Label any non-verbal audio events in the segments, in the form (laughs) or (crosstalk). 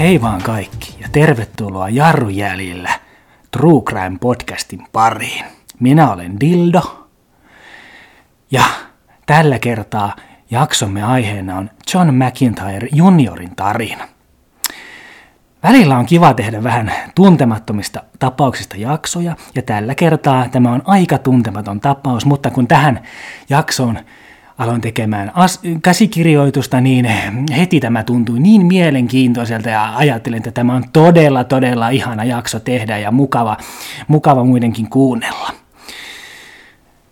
Hei vaan kaikki ja tervetuloa Jarrujäljillä True Crime podcastin pariin. Minä olen Dildo ja tällä kertaa jaksomme aiheena on John McIntyre juniorin tarina. Välillä on kiva tehdä vähän tuntemattomista tapauksista jaksoja, ja tällä kertaa tämä on aika tuntematon tapaus, mutta kun tähän jaksoon aloin tekemään as- käsikirjoitusta, niin heti tämä tuntui niin mielenkiintoiselta ja ajattelin, että tämä on todella, todella ihana jakso tehdä ja mukava, mukava muidenkin kuunnella.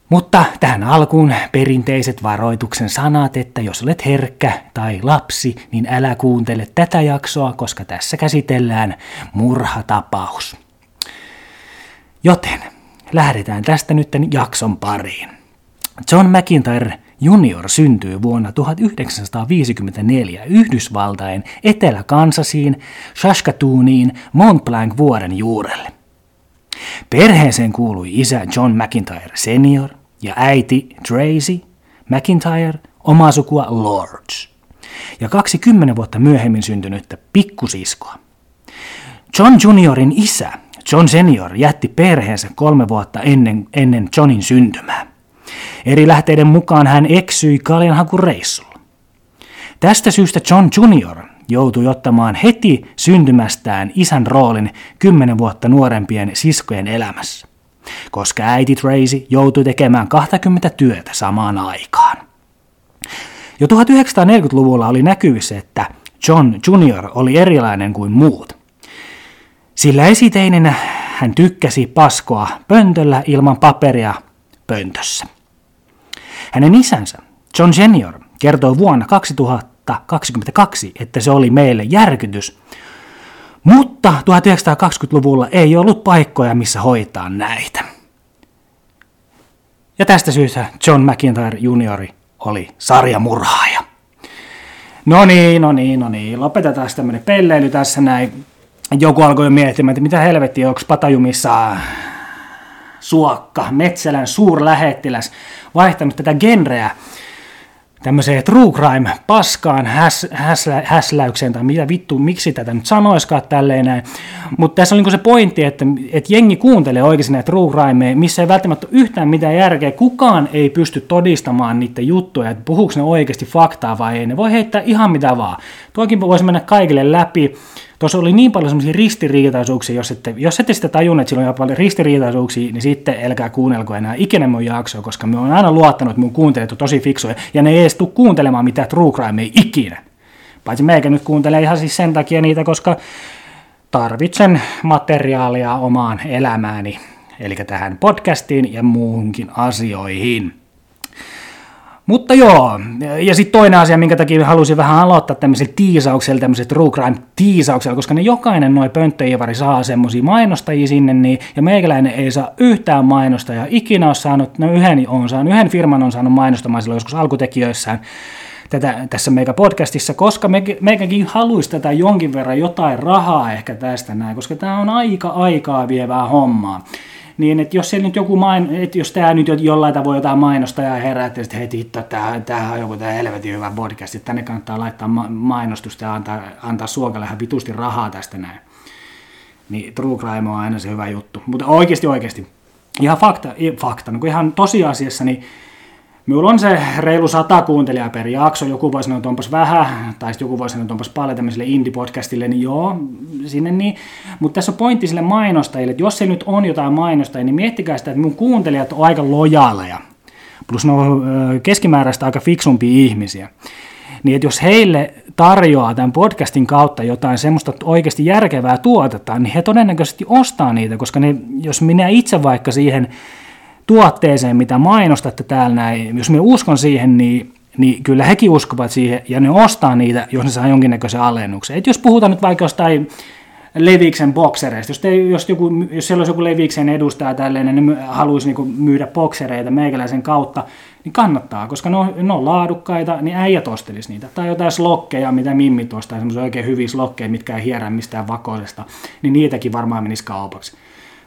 Mutta tähän alkuun perinteiset varoituksen sanat, että jos olet herkkä tai lapsi, niin älä kuuntele tätä jaksoa, koska tässä käsitellään murhatapaus. Joten lähdetään tästä nyt jakson pariin. John McIntyre Junior syntyi vuonna 1954 Yhdysvaltain Etelä-Kansasiin, Saskatooniin, Mont Blanc vuoren juurelle. Perheeseen kuului isä John McIntyre senior ja äiti Tracy McIntyre, omaa sukua Lords, ja kaksi kymmenen vuotta myöhemmin syntynyttä pikkusiskoa. John Juniorin isä, John Senior, jätti perheensä kolme vuotta ennen, ennen Johnin syntymää. Eri lähteiden mukaan hän eksyi kaljanhakureissulla. Tästä syystä John Junior joutui ottamaan heti syntymästään isän roolin kymmenen vuotta nuorempien siskojen elämässä, koska äiti Tracy joutui tekemään 20 työtä samaan aikaan. Jo 1940-luvulla oli näkyvissä, että John Junior oli erilainen kuin muut. Sillä esiteinenä hän tykkäsi paskoa pöntöllä ilman paperia pöntössä. Hänen isänsä, John Senior, kertoi vuonna 2022, että se oli meille järkytys. Mutta 1920-luvulla ei ollut paikkoja, missä hoitaa näitä. Ja tästä syystä John McIntyre juniori oli sarjamurhaaja. No niin, no niin, no niin. Lopetetaan tämmöinen pelleily tässä näin. Joku alkoi jo miettimään, että mitä helvettiä, onko Patajumissa Suokka, Metsälän suurlähettiläs, vaihtanut tätä genreä tämmöiseen true crime paskaan, häs, häslä, häsläykseen tai mitä vittu, miksi tätä nyt sanoiskaan tälleen näin. Mutta tässä on niinku se pointti, että, että jengi kuuntelee oikeasti näitä true crimeja, missä ei välttämättä ole yhtään mitään järkeä. Kukaan ei pysty todistamaan niitä juttuja, että puhuuko ne oikeasti faktaa vai ei. Ne voi heittää ihan mitä vaan. Tuokin voisi mennä kaikille läpi. Tuossa oli niin paljon semmoisia ristiriitaisuuksia, jos ette, jos ette sitä tajunnut, että sillä on paljon ristiriitaisuuksia, niin sitten älkää kuunnelko enää ikinä mun jaksoa, koska me on aina luottanut, että mun kuuntelijat on tosi fiksuja, ja ne ei edes tule kuuntelemaan mitään true crime ei ikinä. Paitsi meikä nyt kuuntelee ihan siis sen takia niitä, koska tarvitsen materiaalia omaan elämääni, eli tähän podcastiin ja muuhunkin asioihin. Mutta joo, ja sitten toinen asia, minkä takia halusin vähän aloittaa tämmöisellä tiisauksella, tämmöisellä true crime tiisauksella, koska ne jokainen noin pönttöivari saa semmoisia mainostajia sinne, niin, ja meikäläinen ei saa yhtään mainostajaa. Ikinä on saanut, no yhden on saanut, yhden firman on saanut mainostamaan silloin joskus alkutekijöissään, tätä, tässä meikä podcastissa, koska me, meikäkin haluaisi tätä jonkin verran jotain rahaa ehkä tästä näin, koska tämä on aika aikaa vievää hommaa niin että jos, nyt joku main, että jos tämä nyt jollain tavoin jotain mainosta ja herättää, että hei hitto, tämä on joku tämä helvetin hyvä podcast, että tänne kannattaa laittaa ma- mainostusta ja antaa, antaa suokalle ihan vitusti rahaa tästä näin. Niin True Crime on aina se hyvä juttu. Mutta oikeasti oikeasti, ihan fakta, fakta niin ihan tosiasiassa, niin Minulla on se reilu sata kuuntelijaa per jakso, joku voi sanoa, että onpas vähän, tai joku voi sanoa, että onpas paljon tämmöiselle indie-podcastille, niin joo, sinne niin. Mutta tässä on pointti sille mainostajille, että jos se nyt on jotain mainostajia, niin miettikää sitä, että mun kuuntelijat on aika lojaaleja. Plus ne on keskimääräistä aika fiksumpia ihmisiä. Niin että jos heille tarjoaa tämän podcastin kautta jotain semmoista oikeasti järkevää tuotetta, niin he todennäköisesti ostaa niitä, koska ne, jos minä itse vaikka siihen tuotteeseen, mitä mainostatte täällä näin, jos minä uskon siihen, niin, niin kyllä hekin uskovat siihen ja ne ostaa niitä, jos ne saa jonkinnäköisen alennuksen. Et jos puhutaan nyt vaikka jostain Leviksen boksereista, jos, te, jos, joku, jos siellä olisi joku Leviksen edustaja tälleen, niin haluaisi niinku myydä boksereita meikäläisen kautta, niin kannattaa, koska ne on, ne on laadukkaita, niin äijät ostelisi niitä. Tai jotain slokkeja, mitä mimmit ostaa, semmoisia oikein hyviä slokkeja, mitkä ei hierä mistään vakoisesta, niin niitäkin varmaan menisi kaupaksi.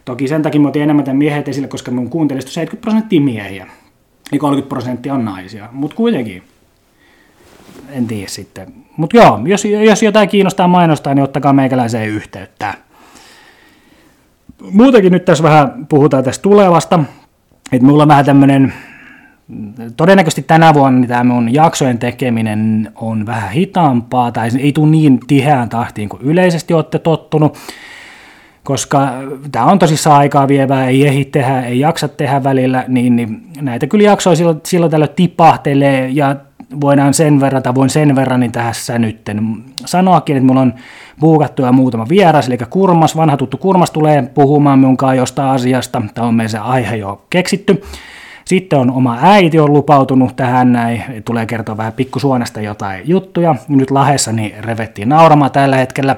Toki sen takia mä otin enemmän tämän miehet esille, koska mun kuuntelista 70 prosenttia miehiä ja 30 prosenttia on naisia. Mutta kuitenkin, en tiedä sitten. Mutta joo, jos, jos jotain kiinnostaa mainostaa, niin ottakaa meikäläiseen yhteyttä. Muutenkin nyt tässä vähän puhutaan tästä tulevasta, että mulla on vähän tämmöinen, todennäköisesti tänä vuonna niin tämä mun jaksojen tekeminen on vähän hitaampaa, tai ei tule niin tiheään tahtiin kuin yleisesti olette tottunut, koska tämä on tosissaan aikaa vievää, ei ehdi tehdä, ei jaksa tehdä välillä, niin, niin näitä kyllä jaksoja silloin, silloin tällöin tipahtelee, ja voidaan sen verran, tai voin sen verran niin tässä nyt sanoakin, että mulla on buukattu ja muutama vieras, eli Kurmas, vanha tuttu Kurmas tulee puhumaan minun kanssa jostain asiasta, tämä on meidän se aihe jo keksitty. Sitten on oma äiti on lupautunut tähän näin, tulee kertoa vähän pikkusuonesta jotain juttuja. Nyt Lahessa niin revettiin nauramaan tällä hetkellä.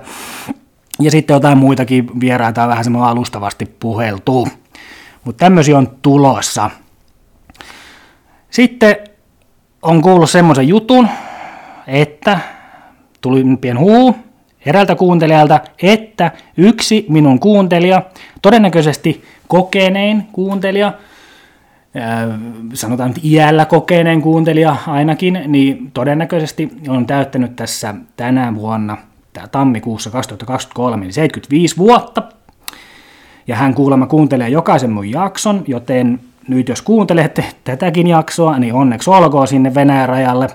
Ja sitten jotain muitakin vieraita on vähän semmoinen alustavasti puheltu. Mutta tämmöisiä on tulossa. Sitten on kuullut semmoisen jutun, että tuli pien huu eräältä kuuntelijalta, että yksi minun kuuntelija, todennäköisesti kokenein kuuntelija, sanotaan nyt iällä kokeneen kuuntelija ainakin, niin todennäköisesti on täyttänyt tässä tänä vuonna, tammikuussa 2023, niin 75 vuotta. Ja hän kuulemma kuuntelee jokaisen mun jakson, joten nyt jos kuuntelette tätäkin jaksoa, niin onneksi olkoon sinne Venäjän rajalle.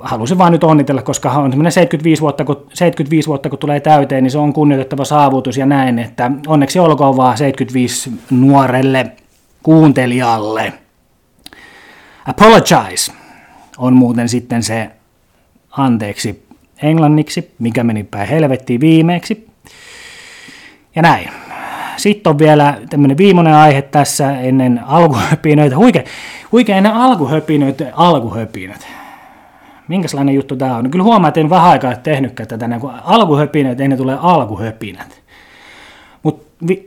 Halusin vaan nyt onnitella, koska on 75 vuotta, kun, 75 vuotta kun tulee täyteen, niin se on kunnioitettava saavutus ja näin, että onneksi olkoon vaan 75 nuorelle kuuntelijalle. Apologize on muuten sitten se anteeksi englanniksi, mikä meni päin helvettiin viimeksi. Ja näin. Sitten on vielä tämmöinen viimeinen aihe tässä ennen alkuhöpinöitä. Huikea, huikea ennen alkuhöpinöitä, alkuhöpinöitä. Minkälainen juttu tämä on? No kyllä huomaa, että en vähän aikaa tehnytkään tätä. Niin kun alkuhöpinöitä, ennen tulee alkuhöpinät. Mutta vi-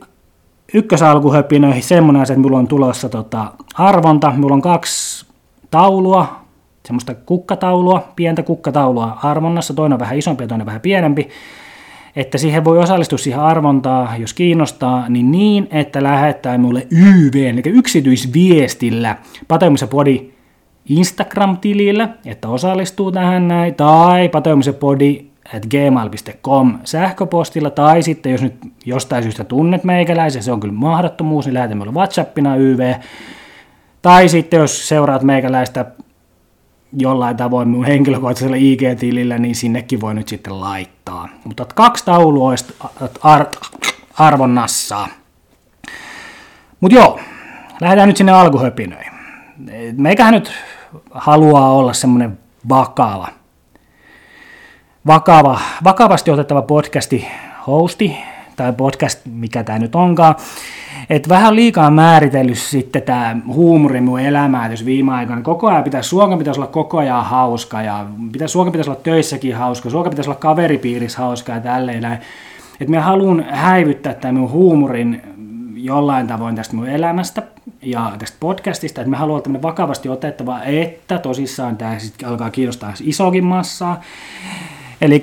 ykkösalkuhöpinöihin semmoinen asia, että mulla on tulossa tota arvonta. Mulla on kaksi taulua, semmoista kukkataulua, pientä kukkataulua arvonnassa. Toinen on vähän isompi ja toinen vähän pienempi että siihen voi osallistua siihen arvontaan, jos kiinnostaa, niin niin, että lähettää mulle YV, eli yksityisviestillä Pateumisen Podi Instagram-tilillä, että osallistuu tähän näin, tai Pateumisen Podi at gmail.com sähköpostilla, tai sitten jos nyt jostain syystä tunnet meikäläisen, se on kyllä mahdottomuus, niin lähetä mulle WhatsAppina YV, tai sitten jos seuraat meikäläistä jollain tavoin mun henkilökohtaisella IG-tilillä, niin sinnekin voi nyt sitten laittaa. Mutta kaksi taulua olisi ar- arvonnassa. Mutta joo, lähdetään nyt sinne alkuhöpinöihin. Meikähän nyt haluaa olla semmoinen vakava, vakava, vakavasti otettava podcasti hosti, tai podcast, mikä tämä nyt onkaan, että vähän liikaa määritellyt sitten tämä huumori mun elämää jos viime aikoina. Koko ajan pitäisi, Suomen pitäisi olla koko ajan hauska ja pitäisi, Suomen pitäisi olla töissäkin hauska, Suomen pitäisi olla kaveripiirissä hauska ja tälleen. Että mä haluan häivyttää tämän mun huumorin jollain tavoin tästä mun elämästä ja tästä podcastista, että me haluan olla vakavasti otettava, että tosissaan tämä sitten alkaa kiinnostaa isokin massaa. Eli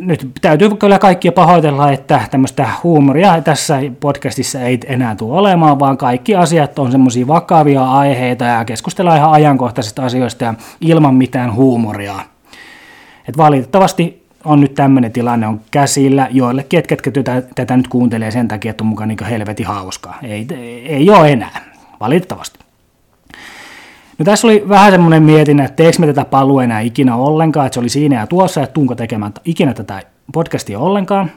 nyt täytyy kyllä kaikkia pahoitella, että tämmöistä huumoria tässä podcastissa ei enää tule olemaan, vaan kaikki asiat on semmoisia vakavia aiheita ja keskustellaan ihan ajankohtaisista asioista ja ilman mitään huumoria. Et valitettavasti on nyt tämmöinen tilanne on käsillä joillekin, ketkä tätä, tätä nyt kuuntelee sen takia, että on mukaan niin helvetin hauskaa. Ei, ei ole enää, valitettavasti. No tässä oli vähän semmoinen mietin, että teekö me tätä palua enää ikinä ollenkaan, että se oli siinä ja tuossa, että tuunko tekemään ikinä tätä podcastia ollenkaan.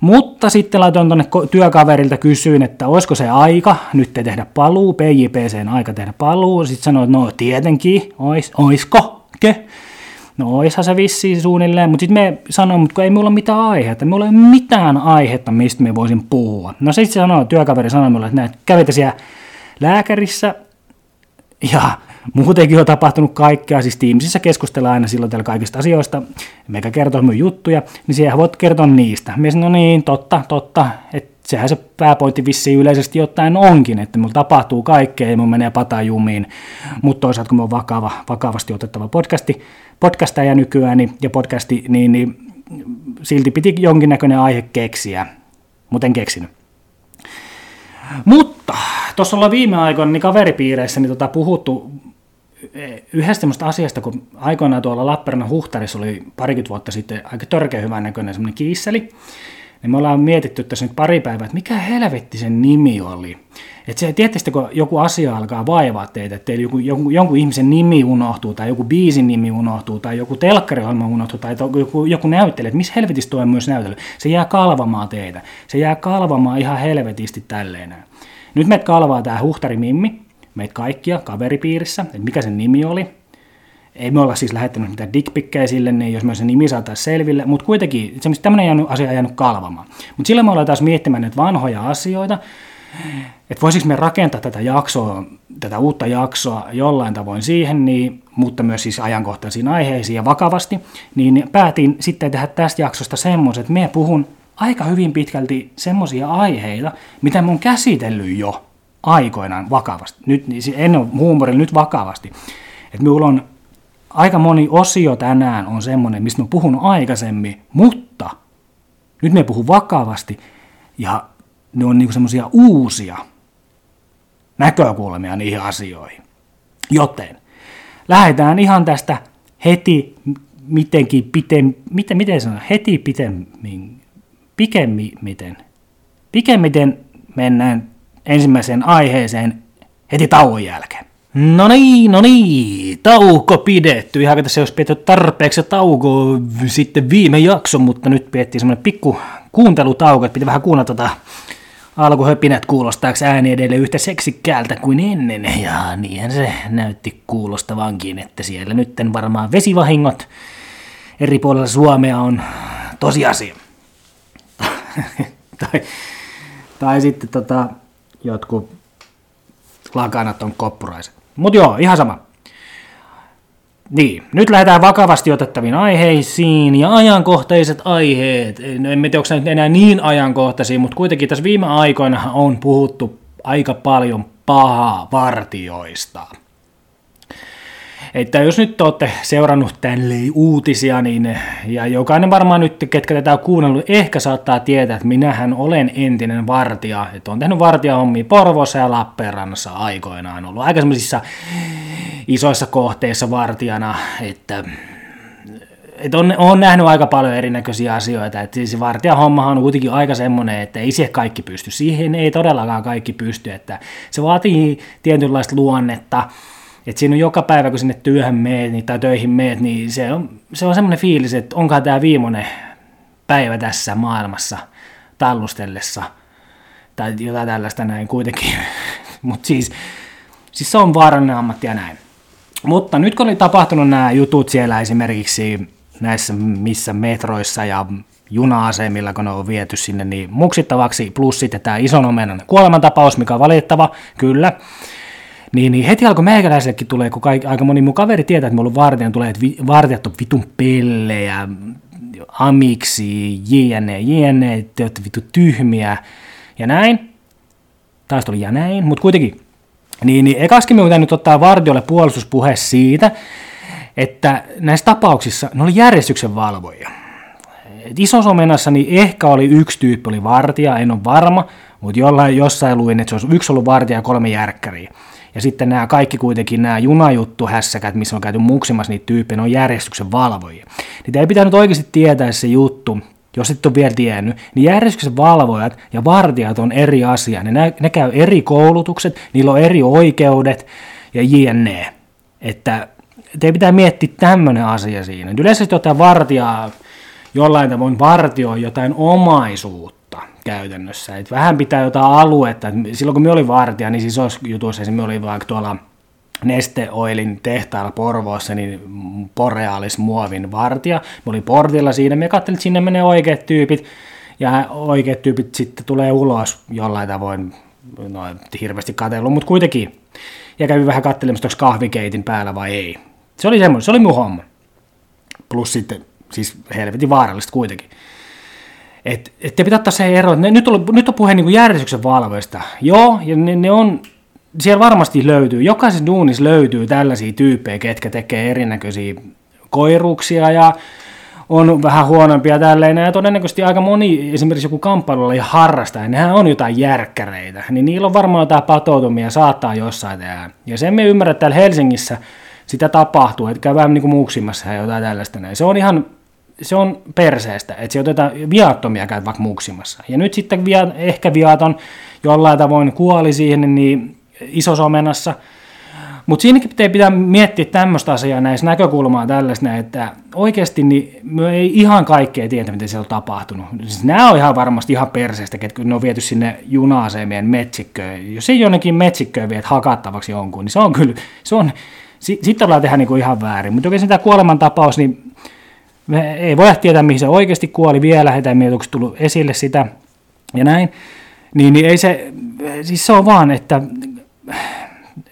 Mutta sitten laitoin tuonne työkaverilta kysyin, että olisiko se aika nyt te tehdä paluu, PJPCn aika tehdä paluu. Sitten sanoin, että no tietenkin, ois, oisko, ke? No oishan se vissiin suunnilleen, mutta sitten me sanoin, mutta ei mulla ole mitään aihetta, mulla ei ole mitään aihetta, mistä me voisin puhua. No sitten sanoi, työkaveri sanoi mulle, että näet, kävitte siellä lääkärissä ja muutenkin on tapahtunut kaikkea, siis Teamsissa keskustellaan aina silloin täällä kaikista asioista, meikä kertoo mun juttuja, niin siellä voit kertoa niistä. Mies no niin, totta, totta, että sehän se pääpointti vissiin yleisesti ottaen onkin, että mulla tapahtuu kaikkea ja mun menee patajumiin, mutta toisaalta kun mä oon vakava, vakavasti otettava podcasti, podcastaja nykyään niin, ja podcasti, niin, niin silti piti jonkinnäköinen aihe keksiä, mutta en keksinyt. Mutta tuossa ollaan viime aikoina niin kaveripiireissä niin tota, puhuttu yhdestä semmoista asiasta, kun aikoinaan tuolla Lappeenrannan huhtarissa oli parikymmentä vuotta sitten aika törkeä hyvän näköinen semmoinen kiisseli, niin me ollaan mietitty tässä nyt pari päivää, että mikä helvetti sen nimi oli. Että se, tietysti kun joku asia alkaa vaivaa teitä, että teillä joku, joku, jonkun ihmisen nimi unohtuu, tai joku biisin nimi unohtuu, tai joku telkkariohjelma unohtuu, tai joku, joku näyttely, että missä helvetissä tuo on myös näyttely. Se jää kalvamaan teitä. Se jää kalvamaan ihan helvetisti tälleen. Nyt meitä kalvaa tämä Huhtari Mimmi, meitä kaikkia kaveripiirissä, että mikä sen nimi oli. Ei me olla siis lähettänyt mitään dickpikkejä sille, niin jos me se nimi saataisiin selville, mutta kuitenkin tämmöinen asia on jäänyt kalvamaan. Mutta silloin me ollaan taas miettimään näitä vanhoja asioita, että voisiko me rakentaa tätä jaksoa, tätä uutta jaksoa jollain tavoin siihen, niin, mutta myös siis ajankohtaisiin aiheisiin ja vakavasti, niin päätin sitten tehdä tästä jaksosta semmoisen, että me puhun aika hyvin pitkälti semmoisia aiheita, mitä mä oon käsitellyt jo aikoinaan vakavasti. Nyt, niin en ole huumorilla nyt vakavasti. Että minulla on aika moni osio tänään on semmoinen, mistä mä puhun aikaisemmin, mutta nyt me puhun vakavasti ja ne on niinku semmoisia uusia näkökulmia niihin asioihin. Joten lähdetään ihan tästä heti mitenkin pitem, miten, miten sanon, heti pitemmin, pikemmiten, pikemmiten mennään ensimmäiseen aiheeseen heti tauon jälkeen. No niin, no niin, tauko pidetty. Ihan tässä olisi pidetty tarpeeksi tauko sitten viime jakso, mutta nyt piettiin semmoinen pikku kuuntelutauko, että piti vähän kuunnella tota alkuhöpinät kuulostaako ääni edelleen yhtä seksikkäältä kuin ennen, ja niinhän se näytti kuulostavankin, että siellä nytten varmaan vesivahingot eri puolilla Suomea on tosiasia. (laughs) tai, tai sitten tota, jotkut lakanat on koppuraiset. Mutta joo, ihan sama. Niin, nyt lähdetään vakavasti otettaviin aiheisiin ja ajankohtaiset aiheet. En tiedä, onko nyt enää niin ajankohtaisia, mutta kuitenkin tässä viime aikoina on puhuttu aika paljon pahaa vartioista. Että jos nyt olette seurannut tälle uutisia, niin, ja jokainen varmaan nyt, ketkä tätä on kuunnellut, ehkä saattaa tietää, että minähän olen entinen vartija. Että olen tehnyt vartijahommia Porvossa ja Lappeenrannassa aikoinaan. Ollut aika semmoisissa isoissa kohteissa vartijana, että et on, on nähnyt aika paljon erinäköisiä asioita, että siis vartijahommahan on kuitenkin aika semmoinen, että ei siihen kaikki pysty. Siihen ei todellakaan kaikki pysty, että se vaatii tietynlaista luonnetta, että siinä on joka päivä, kun sinne työhön meet niin, tai töihin meet, niin se on, se on semmoinen fiilis, että onkaan tämä viimeinen päivä tässä maailmassa tallustellessa tai jotain tällaista näin kuitenkin. (laughs) Mutta siis, siis se on vaarallinen ammatti ja näin. Mutta nyt kun oli tapahtunut nämä jutut siellä esimerkiksi näissä missä metroissa ja juna-asemilla, kun ne on viety sinne niin muksittavaksi, plus sitten tämä ison omenan kuolemantapaus, mikä on valitettava, kyllä, niin, niin heti alkoi meikäläisellekin tulee, kun kaikki, aika moni mun kaveri tietää, että mulla on vartijan, tulee, että vi, vartijat on vitun pellejä, amiksi, jne, jne, te olette vittu tyhmiä, ja näin. Taas tuli ja näin, mutta kuitenkin. Niin, niin ekaskin me nyt ottaa Vardiolle puolustuspuhe siitä, että näissä tapauksissa ne oli järjestyksen valvoja. Isossa omenassa niin ehkä oli yksi tyyppi oli vartija, en ole varma, mutta jollain, jossain luin, että se olisi yksi ollut vartija ja kolme järkkäriä. Ja sitten nämä kaikki kuitenkin nämä junajuttuhässäkät, missä on käyty muksimassa niitä tyyppejä, ne on järjestyksen valvojia. Niitä ei pitänyt oikeasti tietää se juttu, jos et ole vielä tiennyt, niin järjestyksen valvojat ja vartijat on eri asia. Ne, ne käy eri koulutukset, niillä on eri oikeudet ja jne. Että te pitää miettiä tämmöinen asia siinä. Yleensä jotain vartijaa, jollain tavoin vartioi jotain omaisuutta käytännössä. Et vähän pitää jotain aluetta. Et silloin kun me oli vartija, niin siis olisi jutuissa, me oli vaikka tuolla Neste Oilin tehtaalla Porvoossa, niin Borealis muovin vartija. Me oli portilla siinä, me katselin, että sinne menee oikeat tyypit, ja oikeat tyypit sitten tulee ulos jollain tavoin, no hirveästi katsellut, mutta kuitenkin. Ja kävin vähän katselemassa, onko kahvikeitin päällä vai ei. Se oli semmoinen, se oli mun homma. Plus sitten, siis helvetin vaarallista kuitenkin. Että et te pitää ottaa se ero, että nyt, on, nyt on puhe niin järjestyksen valvoista. Joo, ja ne, ne on, siellä varmasti löytyy, jokaisessa duunissa löytyy tällaisia tyyppejä, ketkä tekee erinäköisiä koiruksia ja on vähän huonompia tälleen, ja todennäköisesti aika moni, esimerkiksi joku kamppailulla ja harrastaja, nehän on jotain järkkäreitä, niin niillä on varmaan jotain patoutumia, saattaa jossain tehdä. Ja sen me ymmärrät täällä Helsingissä, sitä tapahtuu, että käydään niin kuin muuksimassa ja jotain tällaista. Se on ihan se on perseestä, että se otetaan viattomia käy vaikka muksimassa. Ja nyt sitten via, ehkä viaton jollain tavoin kuoli siihen niin isosomenassa, mutta siinäkin pitää, pitää miettiä tämmöistä asiaa näissä näkökulmaa tällaista, että oikeasti niin me ei ihan kaikkea tiedä, mitä siellä on tapahtunut. Siis nämä on ihan varmasti ihan perseestä, että ne on viety sinne juna-asemien metsikköön. Jos ei jonnekin metsikköön viet hakattavaksi jonkun, niin se on kyllä, se on, sitten ollaan tehdä niinku ihan väärin. Mutta oikein tämä kuolemantapaus, niin me ei voi tietää, mihin se oikeasti kuoli vielä, heitä ei tullut esille sitä ja näin. Niin, niin ei se, siis se on vaan, että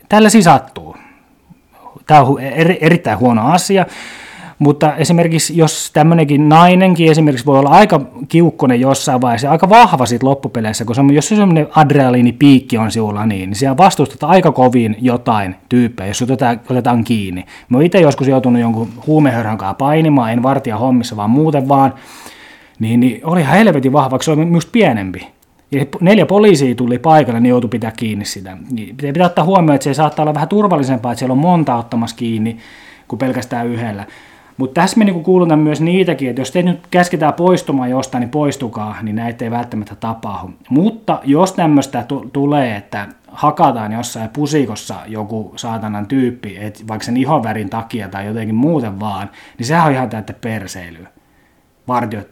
tällä sattuu. Tämä on eri, erittäin huono asia, mutta esimerkiksi jos tämmöinenkin nainenkin esimerkiksi voi olla aika kiukkonen jossain vaiheessa, aika vahva siitä loppupeleissä, kun se on, jos se semmoinen adrenaliinipiikki on sinulla niin, niin siellä vastustat aika kovin jotain tyyppejä, jos otetaan, otetaan kiinni. Mä itse joskus joutunut jonkun huumehörhän kanssa painimaan, en vartija hommissa, vaan muuten vaan, niin, niin oli ihan helvetin vahva, se oli myös pienempi. Ja neljä poliisia tuli paikalle, niin joutui pitää kiinni sitä. Niin pitää ottaa huomioon, että se saattaa olla vähän turvallisempaa, että siellä on monta ottamassa kiinni kuin pelkästään yhdellä. Mutta tässä me niinku kuulutan myös niitäkin, että jos te nyt käsketään poistumaan jostain, niin poistukaa, niin näitä ei välttämättä tapahdu. Mutta jos tämmöistä t- tulee, että hakataan jossain pusikossa joku saatanan tyyppi, et vaikka sen ihonvärin takia tai jotenkin muuten vaan, niin sehän on ihan täyttä perseilyä vartiot,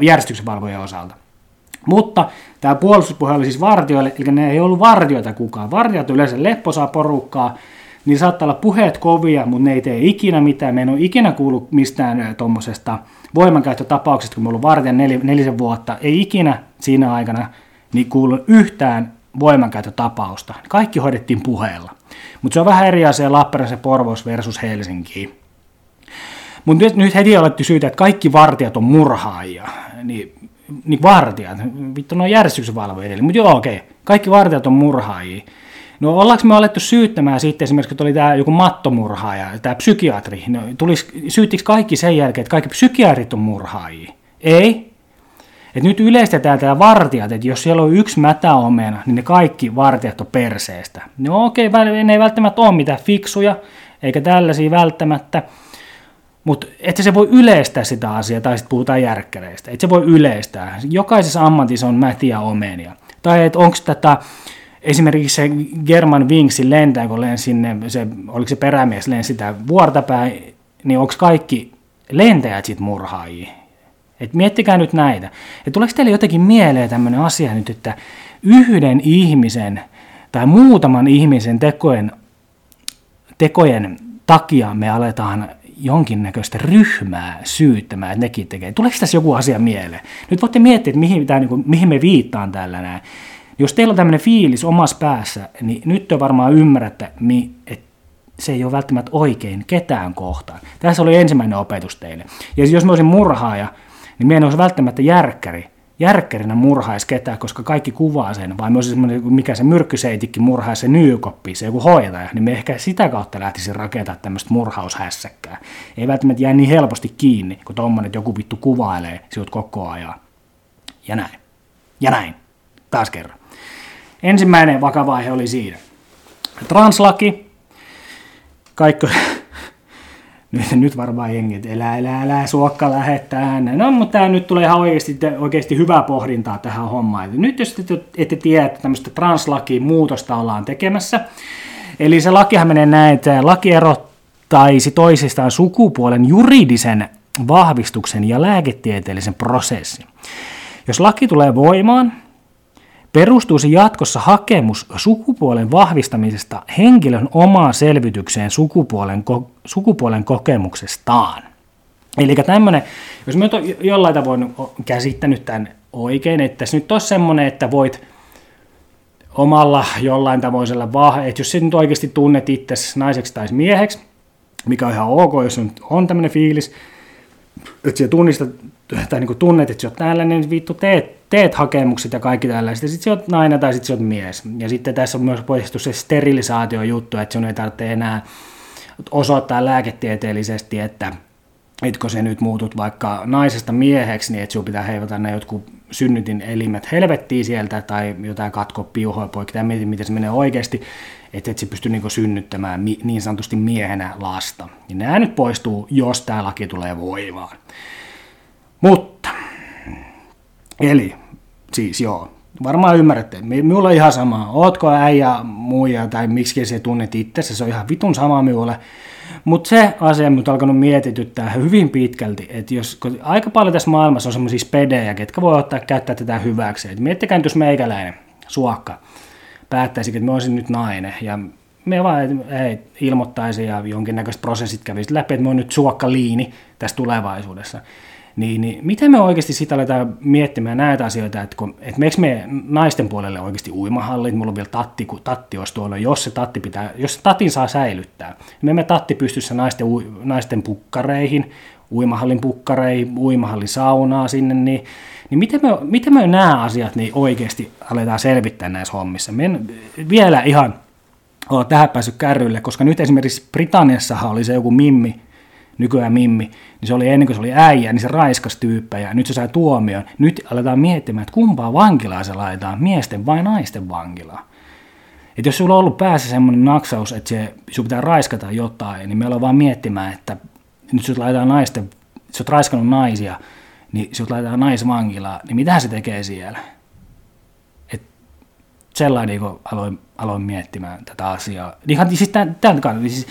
järjestyksenvalvojen osalta. Mutta tämä puolustuspuhe oli siis vartioille, eli ne ei ollut vartioita kukaan. Vartijat yleensä lepposaa porukkaa, niin saattaa olla puheet kovia, mutta ne ei tee ikinä mitään. Me en ole ikinä kuullut mistään tuommoisesta voimankäyttötapauksesta, kun me ollut vartijan nel, nelisen vuotta, ei ikinä siinä aikana niin kuullut yhtään voimankäyttötapausta. Kaikki hoidettiin puheella. Mutta se on vähän eri asia Lappeenranta Porvos versus Helsinki. Mutta nyt, nyt heti alettu syytä, että kaikki vartijat on murhaajia. Niin, niin vartijat, vittu ne on järjestyksenvalvojia. Mutta joo, okei, okay. kaikki vartijat on murhaajia. No ollaanko me alettu syyttämään sitten esimerkiksi, kun oli tämä joku mattomurhaaja, tämä psykiatri, no, tulis, kaikki sen jälkeen, että kaikki psykiatrit on murhaajia? Ei. Et nyt yleistetään tämä vartijat, että jos siellä on yksi mätäomena, niin ne kaikki vartijat on perseestä. No okei, okay, ne ei välttämättä ole mitään fiksuja, eikä tällaisia välttämättä, mutta että se voi yleistää sitä asiaa, tai sitten puhutaan järkkäreistä. Että se voi yleistää. Jokaisessa ammatissa on mätiä omenia. Tai että onko tätä, esimerkiksi se German Wingsin lentää, kun lensi sinne, se, oliko se perämies lensi sitä vuortapäin, niin onko kaikki lentäjät sitten murhaajia? Et miettikää nyt näitä. Et tuleeko teille jotenkin mieleen tämmöinen asia nyt, että yhden ihmisen tai muutaman ihmisen tekojen, tekojen takia me aletaan jonkinnäköistä ryhmää syyttämään, että nekin tekee. Tuleeko tässä joku asia mieleen? Nyt voitte miettiä, että mihin, tämä, niin kuin, mihin me viittaan tällä näin. Jos teillä on tämmöinen fiilis omassa päässä, niin nyt te varmaan ymmärrätte, että se ei ole välttämättä oikein ketään kohtaan. Tässä oli ensimmäinen opetus teille. Ja jos mä olisin murhaaja, niin meidän olisi välttämättä järkkäri, järkkärinä murhaisi ketään, koska kaikki kuvaa sen, vai myös semmoinen, mikä se myrkkyseitikki murhaisi se nyykoppi, se joku hoitaja, niin me ehkä sitä kautta lähtisi rakentaa tämmöistä murhaushässäkkää. Ei välttämättä jää niin helposti kiinni, kun tuommoinen, että joku vittu kuvailee sinut koko ajan. Ja näin. Ja näin. Taas kerran. Ensimmäinen vakava aihe oli siinä. Translaki. Kaikki, (laughs) nyt, nyt varmaan jengit, elää, elää, elää, suokka lähettää No, mutta tämä nyt tulee ihan oikeasti, oikeasti hyvää pohdintaa tähän hommaan. Nyt jos ette, ette tiedä, että tämmöistä translakiin muutosta ollaan tekemässä, eli se lakihan menee näin, että laki erottaisi toisistaan sukupuolen juridisen vahvistuksen ja lääketieteellisen prosessin. Jos laki tulee voimaan, perustuisi jatkossa hakemus sukupuolen vahvistamisesta henkilön omaan selvitykseen sukupuolen, ko- sukupuolen kokemuksestaan. Eli tämmöinen, jos mä jollain tavoin käsittänyt tämän oikein, että tässä nyt on semmoinen, että voit omalla jollain tavoisella vaan, että jos sä nyt oikeasti tunnet itse naiseksi tai mieheksi, mikä on ihan ok, jos on tämmöinen fiilis, että sä tunnistat tai niin tunnet, että sä oot täällä, niin vittu teet, teet hakemukset ja kaikki tällaiset. Sitten sä oot nainen tai sitten sä oot mies. Ja sitten tässä on myös poistettu se sterilisaatio juttu, että sun ei tarvitse enää osoittaa lääketieteellisesti, että etkö se nyt muutut vaikka naisesta mieheksi, niin että sinun pitää heivata ne jotkut synnytin elimet helvettiin sieltä tai jotain katko piuhoja poikki tai miten se menee oikeasti, että et se pystyy niin synnyttämään niin sanotusti miehenä lasta. Ja nämä nyt poistuu, jos tämä laki tulee voimaan. Mutta, eli siis joo, varmaan ymmärrätte, minulla on ihan sama, ootko äijä, muija tai miksi se tunnet itsessä, se on ihan vitun sama minulle. Mutta se asia, mitä alkanut mietityttää hyvin pitkälti, että jos aika paljon tässä maailmassa on semmoisia spedejä, ketkä voi ottaa käyttää tätä hyväksi. Et miettikää nyt, jos meikäläinen, suokka, päättäisi, että mä olisin nyt nainen ja me vaan ei, ilmoittaisi ja jonkinnäköiset prosessit kävisi läpi, että mä oon nyt suokka liini tässä tulevaisuudessa niin, niin miten me oikeasti sitä aletaan miettimään näitä asioita, että, kun, että meikö me naisten puolelle oikeasti uimahallit, mulla on vielä tatti, kun tatti olisi tuolla, jos se tatti pitää, jos se tatin saa säilyttää, me emme tatti pystyssä naisten, naisten pukkareihin, uimahallin pukkareihin, uimahallin saunaa sinne, niin, niin miten, me, miten me nämä asiat niin oikeasti aletaan selvittää näissä hommissa? Me en vielä ihan ole tähän päässyt kärrylle, koska nyt esimerkiksi Britanniassahan oli se joku mimmi, nykyään Mimmi, niin se oli ennen kuin se oli äijä, niin se raiskas tyyppejä, nyt se sai tuomion. Nyt aletaan miettimään, että kumpaa vankilaa se laitetaan, miesten vai naisten vankilaa. Et jos sulla on ollut päässä semmoinen naksaus, että se, sun pitää raiskata jotain, niin me ollaan vaan miettimään, että nyt sut laitetaan naisten, sä oot raiskannut naisia, niin sut laitetaan naisvankilaa, niin mitä se tekee siellä? Sellainen, kun aloin, aloin miettimään tätä asiaa. Ihan siis tämän, tämän kannalta, siis,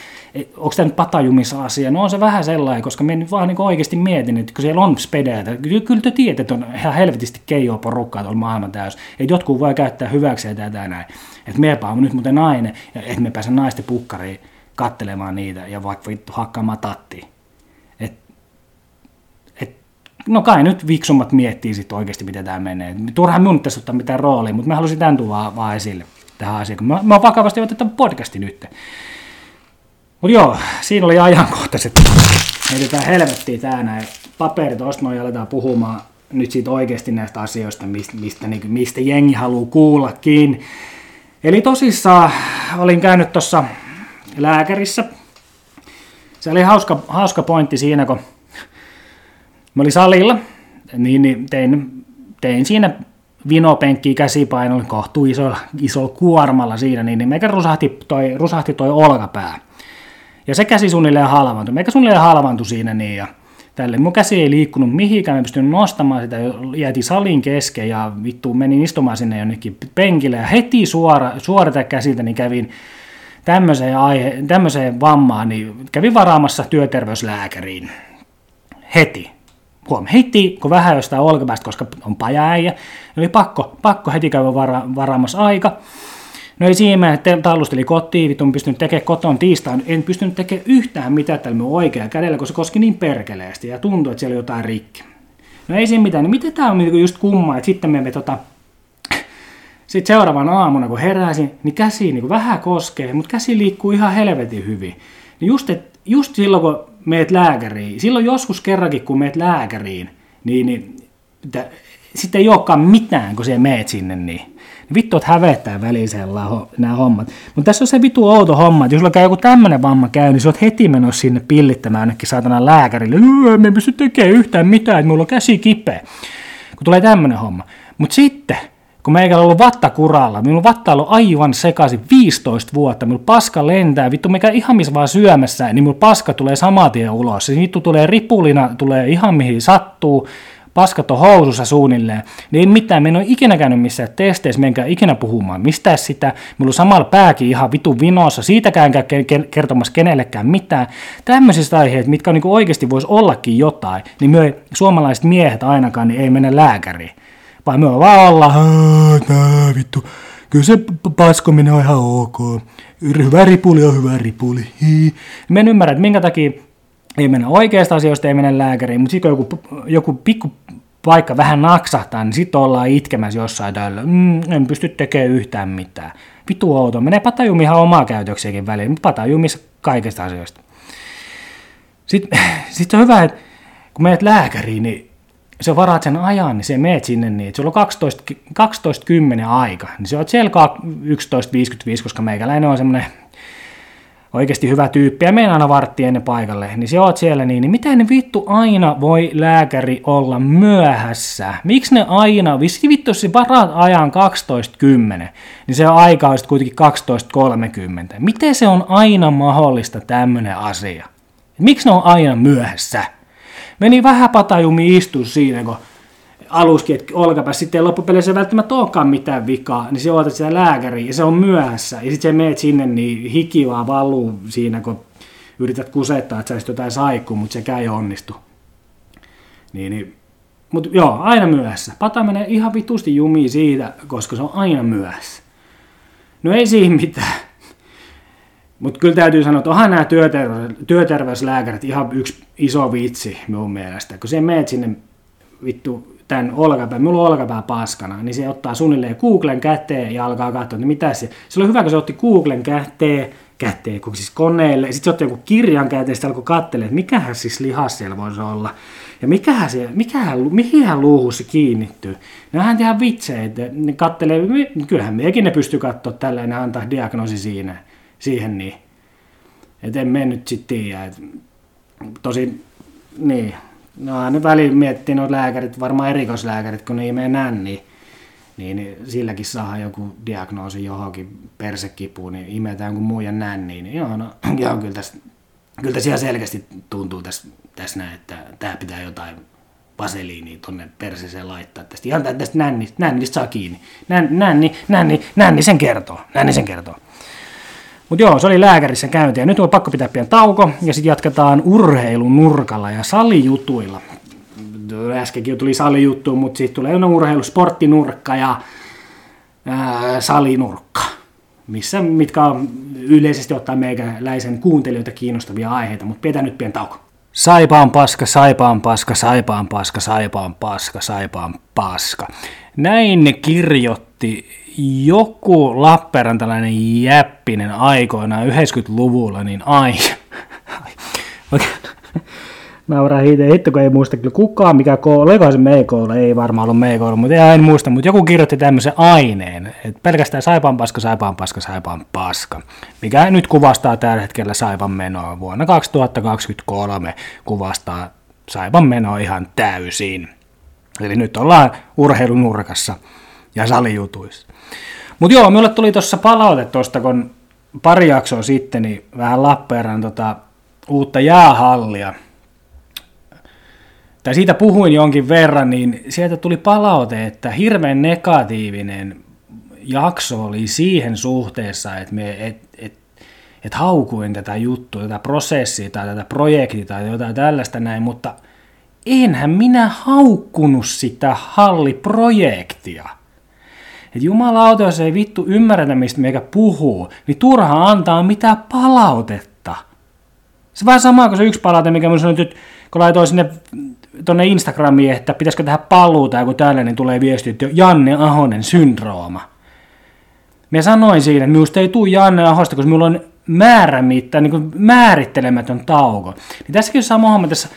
onko tämä nyt patajumissa asia? No on se vähän sellainen, koska me nyt vaan niin oikeasti mietin, että kun siellä on spedeitä, kyllä te tiedät, että on ihan helvetisti keijoa porukkaa tuolla maailman täys. Että jotkut voi käyttää hyväksi tätä näin. Että mepä on nyt muuten nainen, että me pääsen naisten pukkariin kattelemaan niitä ja vaikka vittu hakkaamaan tattiin. No kai nyt viksummat miettii sitten oikeasti, miten tämä menee. Turhaan minun tässä ottaa mitään roolia, mutta mä halusin tämän tuoda vaan esille tähän asiaan, kun mä, mä vakavasti otettu podcasti nyt. Mutta joo, siinä oli ajankohtaiset. Heitetään helvettiin tää näin. Paperit ostamaan ja aletaan puhumaan nyt siitä oikeasti näistä asioista, mistä, mistä, niin, mistä jengi haluaa kuullakin. Eli tosissaan olin käynyt tuossa lääkärissä. Se oli hauska, hauska pointti siinä, kun Mä olin salilla, niin, niin tein, tein siinä vinopenkkiä käsipainolla kohtuu isolla, isolla kuormalla siinä, niin, niin meikä rusahti toi, rusahti toi olkapää. Ja se käsi suunnilleen halvantui. Meikä suunnilleen halvantui siinä niin ja tälle. Mun käsi ei liikkunut mihinkään, mä pystyn nostamaan sitä, jääti salin kesken ja vittu menin istumaan sinne jonnekin penkille ja heti suora, suorata käsiltä niin kävin tämmöiseen, aihe, tämmöiseen vammaan, niin kävin varaamassa työterveyslääkäriin. Heti huom, heitti, kun vähän jostain olkapäästä, koska on pajaäijä, oli pakko, pakko heti käydä vara, varaamassa aika. No ei siinä, että tallusteli kotiin, vittu, pystynyt tekemään koton tiistain, en pystynyt tekemään yhtään mitään tällä minun oikealla kädellä, kun se koski niin perkeleesti ja tuntui, että siellä oli jotain rikki. No ei siinä mitään, niin miten tämä on niinku just kumma, että sitten me tota, sitten seuraavan aamuna, kun heräsin, niin käsi niin vähän koskee, mutta käsi liikkuu ihan helvetin hyvin. Niin just, et, just silloin, kun meet lääkäriin, silloin joskus kerrankin, kun meet lääkäriin, niin, niin että, sitten ei olekaan mitään, kun se meet sinne, niin vittu, että hävettää välisellä nämä hommat. Mutta tässä on se vitu outo homma, että jos sulla käy joku tämmöinen vamma käy, niin sä oot heti menossa sinne pillittämään ainakin saatana lääkärille. Me ei pysty tekemään yhtään mitään, että mulla on käsi kipeä. Kun tulee tämmöinen homma. Mutta sitten, kun meikä on ollut vatta kuralla, minulla vatta on ollut aivan sekaisin 15 vuotta, minulla paska lentää, vittu mikä ihan missä vaan syömässä, niin minulla paska tulee saman tien ulos. Se vittu tulee ripulina, tulee ihan mihin sattuu, paskat on housussa suunnilleen, niin ei mitään, me en ole ikinä käynyt missään testeissä, menkää ikinä puhumaan mistään sitä, minulla on samalla pääkin ihan vitu vinossa, siitäkään käy kertomassa kenellekään mitään. Tämmöisistä aiheista, mitkä on niin oikeasti voisi ollakin jotain, niin me suomalaiset miehet ainakaan niin ei mene lääkäriin vai me vaan olla, nää, vittu, kyllä se paskominen on ihan ok. Hyvä ripuli on hyvä ripuli. Mä en ymmärrä, että minkä takia ei mennä oikeasta asioista, ei mennä lääkäriin, mutta sitten joku, joku pikku vaikka vähän naksahtaa, niin sitten ollaan itkemässä jossain täällä. Mm, en pysty tekemään yhtään mitään. Vitu outo. Menee patajumi ihan omaa käytöksiäkin väliin, mutta patajumissa kaikista asioista. Sitten sit (laughs) on hyvä, että kun menet lääkäriin, niin sä varaat sen ajan, niin se meet sinne niin, että sulla on 12, 12.10 aika, niin se on siellä 11.55, koska meikäläinen on semmoinen oikeasti hyvä tyyppi ja menen aina vartti ennen paikalle, niin se oot siellä niin, niin miten vittu aina voi lääkäri olla myöhässä? Miksi ne aina, vissi vittu se varat ajan 12.10, niin se aika olisi kuitenkin 12.30. Miten se on aina mahdollista tämmöinen asia? Miksi ne on aina myöhässä? Meni vähän patajumi istua siinä, kun aluskin, että olkapää, sitten loppupeleissä ei välttämättä olekaan mitään vikaa, niin se otat sitä lääkäriä ja se on myöhässä. Ja sitten sä meet sinne, niin hiki vaan valuu siinä, kun yrität kusettaa, että saisit jotain saikkuu, mutta sekään ei onnistu. Niin, niin. Mutta joo, aina myöhässä. Pata menee ihan vitusti jumiin siitä, koska se on aina myöhässä. No ei siinä mitään. Mutta kyllä täytyy sanoa, että onhan nämä työterveys, työterveyslääkärit ihan yksi iso vitsi minun mielestä. Kun se meet sinne vittu tämän olkapää, mulla on olkapää paskana, niin se ottaa suunnilleen Googlen käteen ja alkaa katsoa, että mitä se, se oli hyvä, kun se otti Googlen käteen, käteen, kun siis koneelle, sitten se otti joku kirjan käteen, sitten alkoi katselemaan, että mikähän siis lihas siellä voisi olla, ja mikähän se, mikähän, mihinhän luuhun se kiinnittyy. Nehän ihan vitsejä, että ne kattelee, kyllähän mekin ne pystyy katsoa tälleen ja antaa diagnoosi siinä, siihen niin. Että en mennyt sitten tiedä, että tosi, niin, No nyt välillä miettii noita lääkärit, varmaan erikoislääkärit, kun ne ei mene nänniin, niin, niin silläkin saa joku diagnoosi johonkin persekipuun, niin imetään kuin muijan nänniin. Niin joo, no, (clears throat) joo kyllä, tässä, kyllä tässä ihan selkeästi tuntuu tässä, tässä näin, että tämä pitää jotain vaseliinia tonne perseeseen laittaa. Tästä, ihan tästä nännistä, nännistä saa kiinni. Nänni, nänni, nänni, nänni sen kertoo. Nänni sen kertoo. Mutta joo, se oli lääkärissä käynti ja nyt on pakko pitää pian tauko ja sitten jatketaan urheilun nurkalla ja salijutuilla. Äskenkin tuli salijuttu, mutta sitten tulee urheilu, sporttinurkka ja ää, salinurkka, missä, mitkä on yleisesti ottaa meikäläisen kuuntelijoita kiinnostavia aiheita, mutta pidetään nyt pian tauko. Saipaan paska, saipaan paska, saipaan paska, saipaan paska, saipaan paska. Näin ne kirjoitti joku Lappeenrantalainen jäppinen aikoinaan 90-luvulla, niin ai, (laughs) oikein, nauraa itse, hitto kun ei muista kyllä kukaan, mikä koulu, oliko se meikoulu, ei varmaan ollut meikoulu, mutta en muista, mutta joku kirjoitti tämmöisen aineen, että pelkästään saipaan paska, saipaan paska, saipaan paska, mikä nyt kuvastaa tällä hetkellä saipan menoa. Vuonna 2023, kuvastaa saipan menoa ihan täysin. Eli nyt ollaan urheilunurkassa ja salijutuissa. Mutta joo, minulle tuli tuossa palaute tuosta, kun pari jaksoa sitten, niin vähän Lappeenrannan tota, uutta jäähallia. Tai siitä puhuin jonkin verran, niin sieltä tuli palaute, että hirveän negatiivinen jakso oli siihen suhteessa, että me, et, et, et haukuin tätä juttua, tätä prosessia tai tätä projektia tai jotain tällaista näin, mutta enhän minä haukkunut sitä halliprojektia että jumalauta, jos ei vittu ymmärretä, mistä meikä puhuu, niin turha antaa mitään palautetta. Se vähän sama kuin se yksi palaute, mikä mun sanoi, että kun laitoin sinne tuonne Instagramiin, että pitäisikö tehdä paluuta joku tällainen, niin tulee viesti, että Janne Ahonen syndrooma. Mä sanoin siinä, että minusta ei tule Janne Ahosta, koska minulla on määrämitta, niin määrittelemätön tauko. Niin tässäkin on sama homma tässä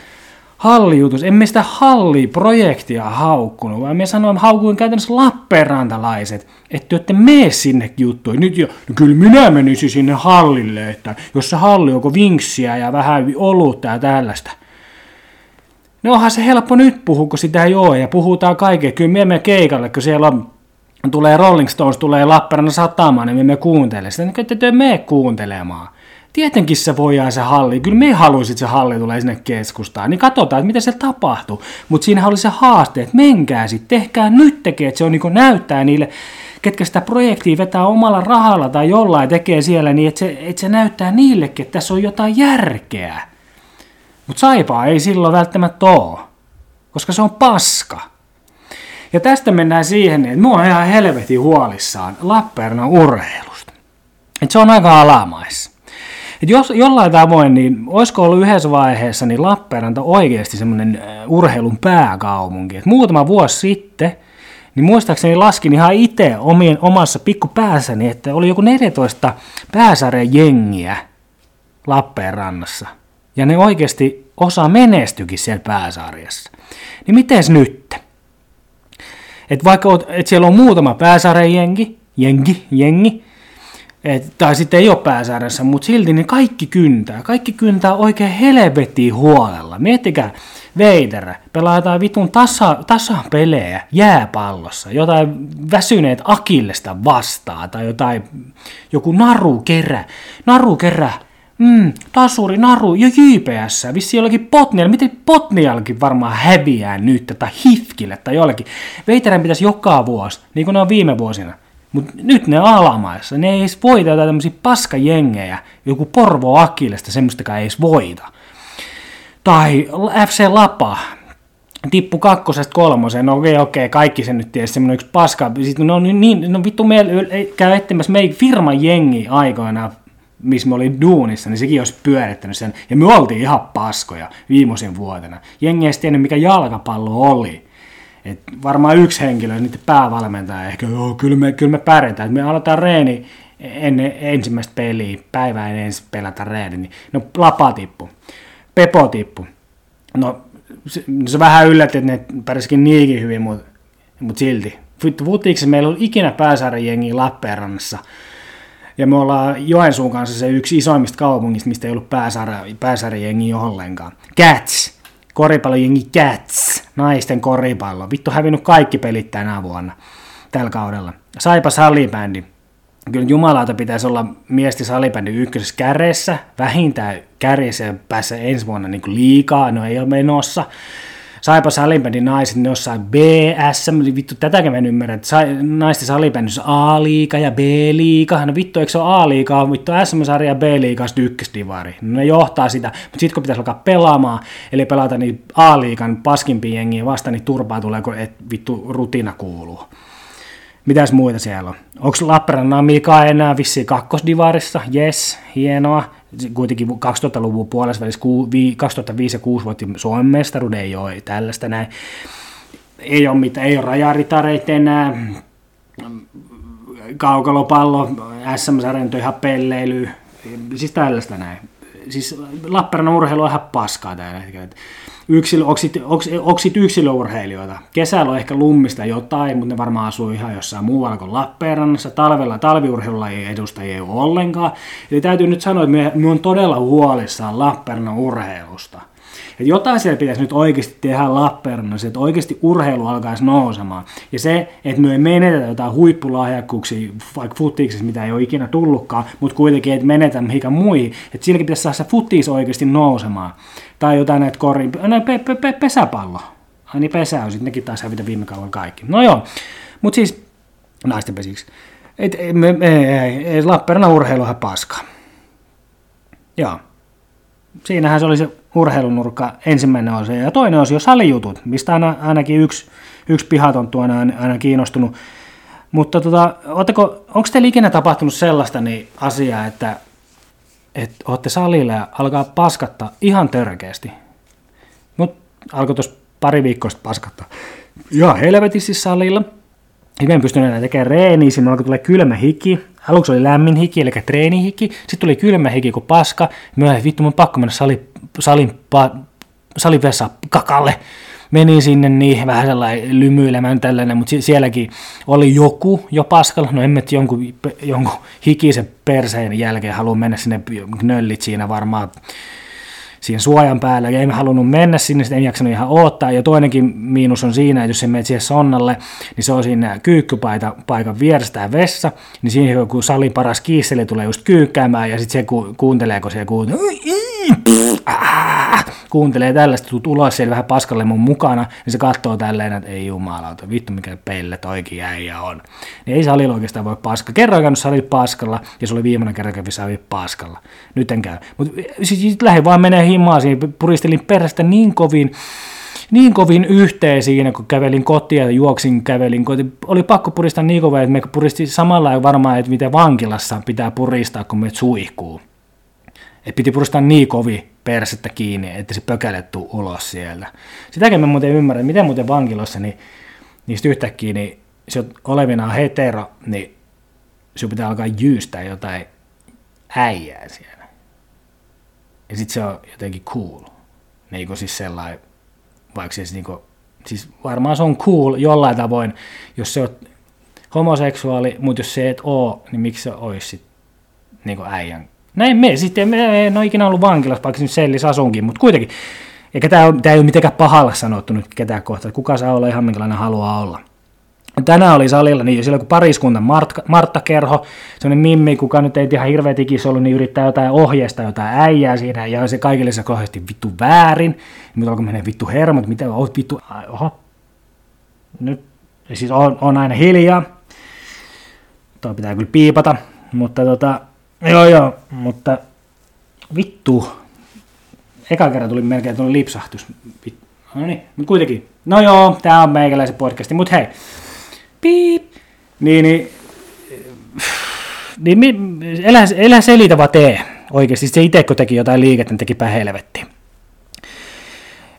hallijutus. Emme sitä halliprojektia haukkunut, vaan me sanoin, haukuin käytännössä Lappeenrantalaiset, että ette mene sinne juttuun. Nyt jo, no kyllä minä menisin sinne hallille, että jos se halli onko vinksiä ja vähän olutta ja tällaista. No onhan se helppo nyt puhua, kun sitä ei ole, ja puhutaan kaikkea. Kyllä me emme keikalle, kun siellä on, tulee Rolling Stones, tulee Lappeenrannan satamaan, niin me emme kuuntele sitä. Niin ette mene kuuntelemaan. Tietenkin se voidaan se halli. Kyllä me haluaisit se halli tulee sinne keskustaan. Niin katsotaan, että mitä se tapahtuu. Mutta siinä oli se haaste, että menkää sitten, tehkää nyt tekee, että se on niin näyttää niille, ketkä sitä projektia vetää omalla rahalla tai jollain tekee siellä, niin että se, että se näyttää niillekin, että tässä on jotain järkeä. Mutta saipaa ei silloin välttämättä ole, koska se on paska. Ja tästä mennään siihen, että mua on ihan helvetin huolissaan Lappeenrannan urheilusta. Että se on aika alamaissa. Et jos jollain tavoin, niin olisiko ollut yhdessä vaiheessa niin Lappeenranta oikeasti semmoinen äh, urheilun pääkaupunki. Et muutama vuosi sitten, niin muistaakseni laskin ihan itse omien, omassa pikkupäässäni, että oli joku 14 pääsarjan jengiä Lappeenrannassa. Ja ne oikeasti osa menestykin siellä pääsarjassa. Niin miten nyt? Et vaikka et siellä on muutama pääsarjan jengi, jengi, jengi, Et, tai sitten ei ole pääsäädössä, mutta silti niin kaikki kyntää. Kaikki kyntää oikein helvettiin huolella. Miettikää, Veiderä pelaa jotain vitun tasa, tasapelejä jääpallossa, jotain väsyneet akillesta vastaan, tai jotain, joku naru kerä, naru kerä, mm, tasuri, naru ja JPS, vissi jollakin Potnialla, miten Potniallakin varmaan häviää nyt, tai Hifkille tai jollekin. Veiterän pitäisi joka vuosi, niin kuin ne on viime vuosina, mutta nyt ne alamaissa, ne ei edes voita jotain tämmöisiä paskajengejä, joku Porvo Akilesta, semmoistakaan ei edes voita. Tai FC Lapa, tippu kakkosesta kolmoseen, no okei, okei, kaikki se nyt tietysti semmoinen yksi paska, sitten no, niin, no vittu, me käy etsimässä meidän firman jengi aikoina, missä me olin duunissa, niin sekin olisi pyörittänyt sen, ja me oltiin ihan paskoja viimeisen vuotena. Jengi ei tiennyt, mikä jalkapallo oli. Et varmaan yksi henkilö, niiden päävalmentaja, ehkä joo, kyllä me, kyllä me pärjätään. Me aloitetaan reeni ennen ensimmäistä peliä, päivää ennen ensin pelata reeni, niin no lapa tippu. Pepo tippu. No se, se vähän yllätti, että ne pärjäsikin niinkin hyvin, mutta mut silti. Futiksi meillä on ikinä pääsarjajengi Lappeenrannassa. Ja me ollaan Joensuun kanssa se yksi isoimmista kaupungista, mistä ei ollut pääsarjajengi ollenkaan. Cats. Koripallojengi Cats. Naisten koripallo. Vittu hävinnyt kaikki pelit tänä vuonna. Tällä kaudella. Saipa salibändi kyllä jumalauta pitäisi olla miesti salibändi ykkösessä kärjessä, vähintään kärjessä ja päässä ensi vuonna niin liikaa, no ei ole menossa. Saipa salibändin naiset, ne jossain BS, vittu tätäkin mä en ymmärrä, että naisten salibändissä A-liiga ja B-liiga, no vittu eikö se ole A-liiga, vittu SM-sarja ja B-liiga on ykkösdivari, no ne johtaa sitä, mutta sitten kun pitäisi alkaa pelaamaan, eli pelata niin A-liigan paskimpia jengiä vasta, niin turpaa tulee, kun et vittu rutina kuuluu. Mitäs muita siellä on? Onko Lappeenrannan Mika enää vissiin kakkosdivarissa? Yes, hienoa. Kuitenkin 2000-luvun puolessa välissä 2005 ja 2006 voitti Suomen mestaruuden, ei ole tällaista näin. Ei ole mitään, ei ole rajaritareita enää. Kaukalopallo, SM-sarjan ihan pelleily, siis tällaista näin. Siis Lappeenrannan urheilu on ihan paskaa hetkellä yksilö, oksit, oks, oksit yksilöurheilijoita. Kesällä on ehkä lummista jotain, mutta ne varmaan asuu ihan jossain muualla kuin Lappeenrannassa. Talvella talviurheilulla ei edustajia ei ole ollenkaan. Eli täytyy nyt sanoa, että me, me on todella huolissaan Lappeenrannan urheilusta. Et jotain siellä pitäisi nyt oikeasti tehdä Lappeenrannassa, että oikeasti urheilu alkaisi nousemaan. Ja se, että me ei menetä jotain huippulahjakkuuksia, vaikka futiksessa, mitä ei ole ikinä tullutkaan, mutta kuitenkin, että menetä mihinkään muihin, että silläkin pitäisi saada se futis oikeasti nousemaan. Tai jotain näitä kori, näitä pe, pe, pe, pesäpallo. Ai niin pesä on, nekin taas hävitä viime kaudella kaikki. No joo, mutta siis naisten pesiksi. Et, me, me, Lappeenrannan urheilu on paska. Joo. Siinähän se oli se urheilunurkka ensimmäinen osa. Ja toinen osa jo salijutut, mistä aina, ainakin yksi, yksi pihaton on aina, aina kiinnostunut. Mutta tota, onko teillä ikinä tapahtunut sellaista niin asiaa, että että olette salilla ja alkaa paskatta ihan törkeästi. Mut alkoi tuossa pari viikkoa sitten paskatta. Ihan helvetissä salilla. Mä en pystynyt enää tekemään reeniä, siinä alkoi tulla kylmä hiki. Aluksi oli lämmin hiki, eli treenihiki. Sitten tuli kylmä hiki kuin paska. Mä vittu, mun pakko mennä sali, salin, pa, salin vessa kakalle menin sinne niin vähän sellainen lymyilemään tällainen, mutta sielläkin oli joku jo paskalla, no emme jonkun, jonkun hikisen perseen jälkeen haluan mennä sinne nöllit siinä varmaan siihen suojan päällä, ja en halunnut mennä sinne, sitten en jaksanut ihan odottaa, ja toinenkin miinus on siinä, että jos menet siihen sonnalle, niin se on siinä kyykkypaikan vierestä vessa, niin siinä kun salin paras kiisseli tulee just kyykkäämään, ja sitten se ku, kuuntelee, kun se kuuntelee, kuuntelee tällaista, tuut ulos siellä vähän paskalle mun mukana, niin se katsoo tälleen, että ei jumalauta, vittu mikä pelle toikin äijä on. Niin ei salilla oikeastaan voi paska. Kerran käynyt salilla paskalla, ja se oli viimeinen kerran kävi salilla paskalla. Nyt en käy. Mutta siis lähdin vaan menee himaa siinä, puristelin perästä niin kovin, niin kovin yhteen siinä, kun kävelin kotia ja juoksin kävelin kotiin. Oli pakko puristaa niin kovin, että me puristi samalla varmaan, että miten vankilassa pitää puristaa, kun me suihkuu. Et piti puristaa niin kovin persettä kiinni, että se pökälettu ulos sieltä. Sitäkin mä muuten ymmärrän, miten muuten vankilossa, niin niistä yhtäkkiä, niin se on olevina hetero, niin sinun pitää alkaa jyystää jotain äijää siellä. Ja sitten se on jotenkin cool. Niin kuin siis sellainen, vaikka siis, niin kuin, siis varmaan se on cool jollain tavoin, jos se on homoseksuaali, mutta jos se et oo, niin miksi se olisi sitten niin kuin äijän. Näin me, sitten me en ole ikinä ollut vankilassa, vaikka nyt sellissä asunkin, mutta kuitenkin. Eikä tämä, tämä ei ole mitenkään pahalla sanottu nyt ketään kohtaa, kuka saa olla ihan minkälainen haluaa olla. Tänään oli salilla, niin silloin kun pariskunta Martta, Martta Kerho, sellainen mimmi, kuka nyt ei ihan hirveä tikis ollut, niin yrittää jotain ohjeista, jotain äijää siinä, ja se kaikille se kohdasti vittu väärin. Nyt alkoi mennä vittu hermot, mitä oot vittu, oho. Nyt, siis on, on aina hiljaa. Tuo pitää kyllä piipata, mutta tota, joo joo, mutta vittu. Eka kerran tuli melkein tuonne lipsahtus. No niin, mutta kuitenkin. No joo, tää on meikäläisen podcasti, mutta hei, piip, niin, niin, niin elä, elä selitä vaan tee. Oikeasti se itse, kun teki jotain liikettä, niin tekipä helvettiin.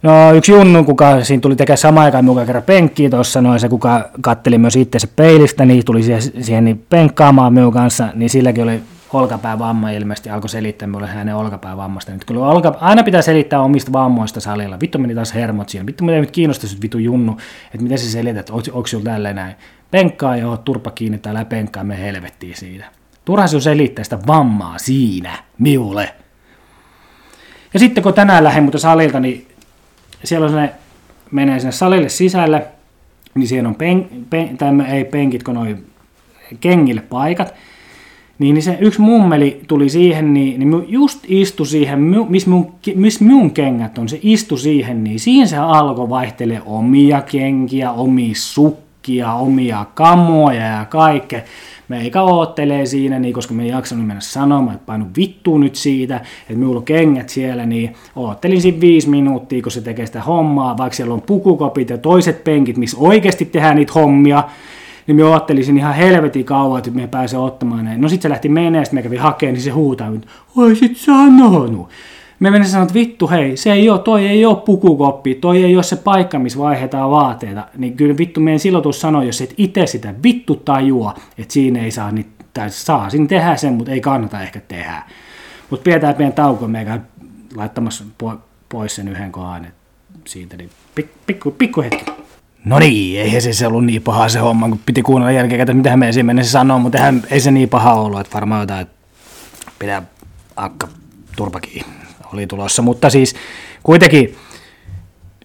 No yksi junnu, kuka siinä tuli tekemään samaan aikaan mukaan kerran penkkiä tuossa, noin se kuka katteli myös itse peilistä, niin tuli siihen, siihen niin penkkaamaan minun kanssa, niin silläkin oli olkapäävamma ilmeisesti, alkoi selittää minulle hänen olkapäävammasta. Nyt kyllä olka, aina pitää selittää omista vammoista salilla. Vittu meni taas hermot siinä. Vittu miten nyt kiinnostaisi vittu junnu, että miten se selität, onko, onko sinulla tälleen näin. Penkkaa joo, turpa kiinni täällä penkkaa, me helvettiin siitä. Turha sinun selittää sitä vammaa siinä, miulle. Ja sitten kun tänään lähden mutta salilta, niin siellä on se, menee sinne salille sisälle, niin siellä on pen, pen, tai ei penkit, kun noin kengille paikat. Niin, niin se yksi mummeli tuli siihen, niin, niin just istui siihen, missä mun, miss mun kengät on, se istui siihen, niin siinä se alkoi vaihtelee omia kenkiä, omia sukkia, omia kamoja ja kaikkea. Meikä oottelee siinä, niin koska me ei jaksanut mennä sanomaan, että painu vittu nyt siitä, että minulla on kengät siellä, niin oottelin siinä viisi minuuttia, kun se tekee sitä hommaa, vaikka siellä on pukukopit ja toiset penkit, missä oikeasti tehdään niitä hommia, niin me ottelisin ihan helvetin kauan, että me pääsee ottamaan näin. No sit se lähti menee, sitten me kävi hakemaan, niin se huutaa, että oi sit sanonut. Me menen sanoa, että vittu hei, se ei ole, toi ei ole pukukoppi, toi ei ole se paikka, missä vaihdetaan vaatteita. Niin kyllä vittu meidän silloin tuossa sanoi, jos et itse sitä vittu tajua, että siinä ei saa, niin, tai saa siinä tehdä sen, mutta ei kannata ehkä tehdä. Mutta pidetään pieni tauko, meikä laittamassa pois sen yhden kohdan siitä, niin pikku, pikku hetki. No niin, eihän se, se ollut niin paha se homma, kun piti kuunnella jälkeen, että mitä me ensimmäinen sanoo, mutta eihän, ei se niin paha ollut, että varmaan jotain, että pitää akka turpakin oli tulossa, mutta siis kuitenkin,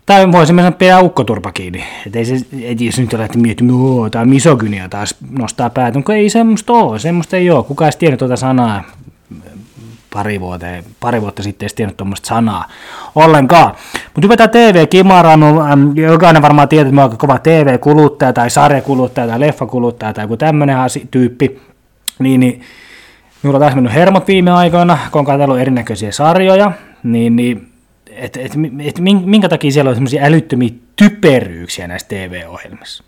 tai voisimme sanoa pitää ukkoturpa kiinni, että ei se, ei se nyt lähti miettimään, että tämä misogynia taas nostaa päätä, mutta ei semmoista ole, semmoista ei ole, kukaan ei tiennyt tuota sanaa pari, vuotta, pari vuotta sitten ei tiennyt tuommoista sanaa ollenkaan. Mutta hypätään TV-kimaraan, jokainen varmaan tietää, että mä oon kova TV-kuluttaja tai sarjakuluttaja tai leffakuluttaja tai joku tämmöinen tyyppi, niin, niin minulla on taas mennyt hermot viime aikoina, kun on katsellut erinäköisiä sarjoja, niin, niin että et, et, minkä takia siellä on semmoisia älyttömiä typeryyksiä näissä TV-ohjelmissa.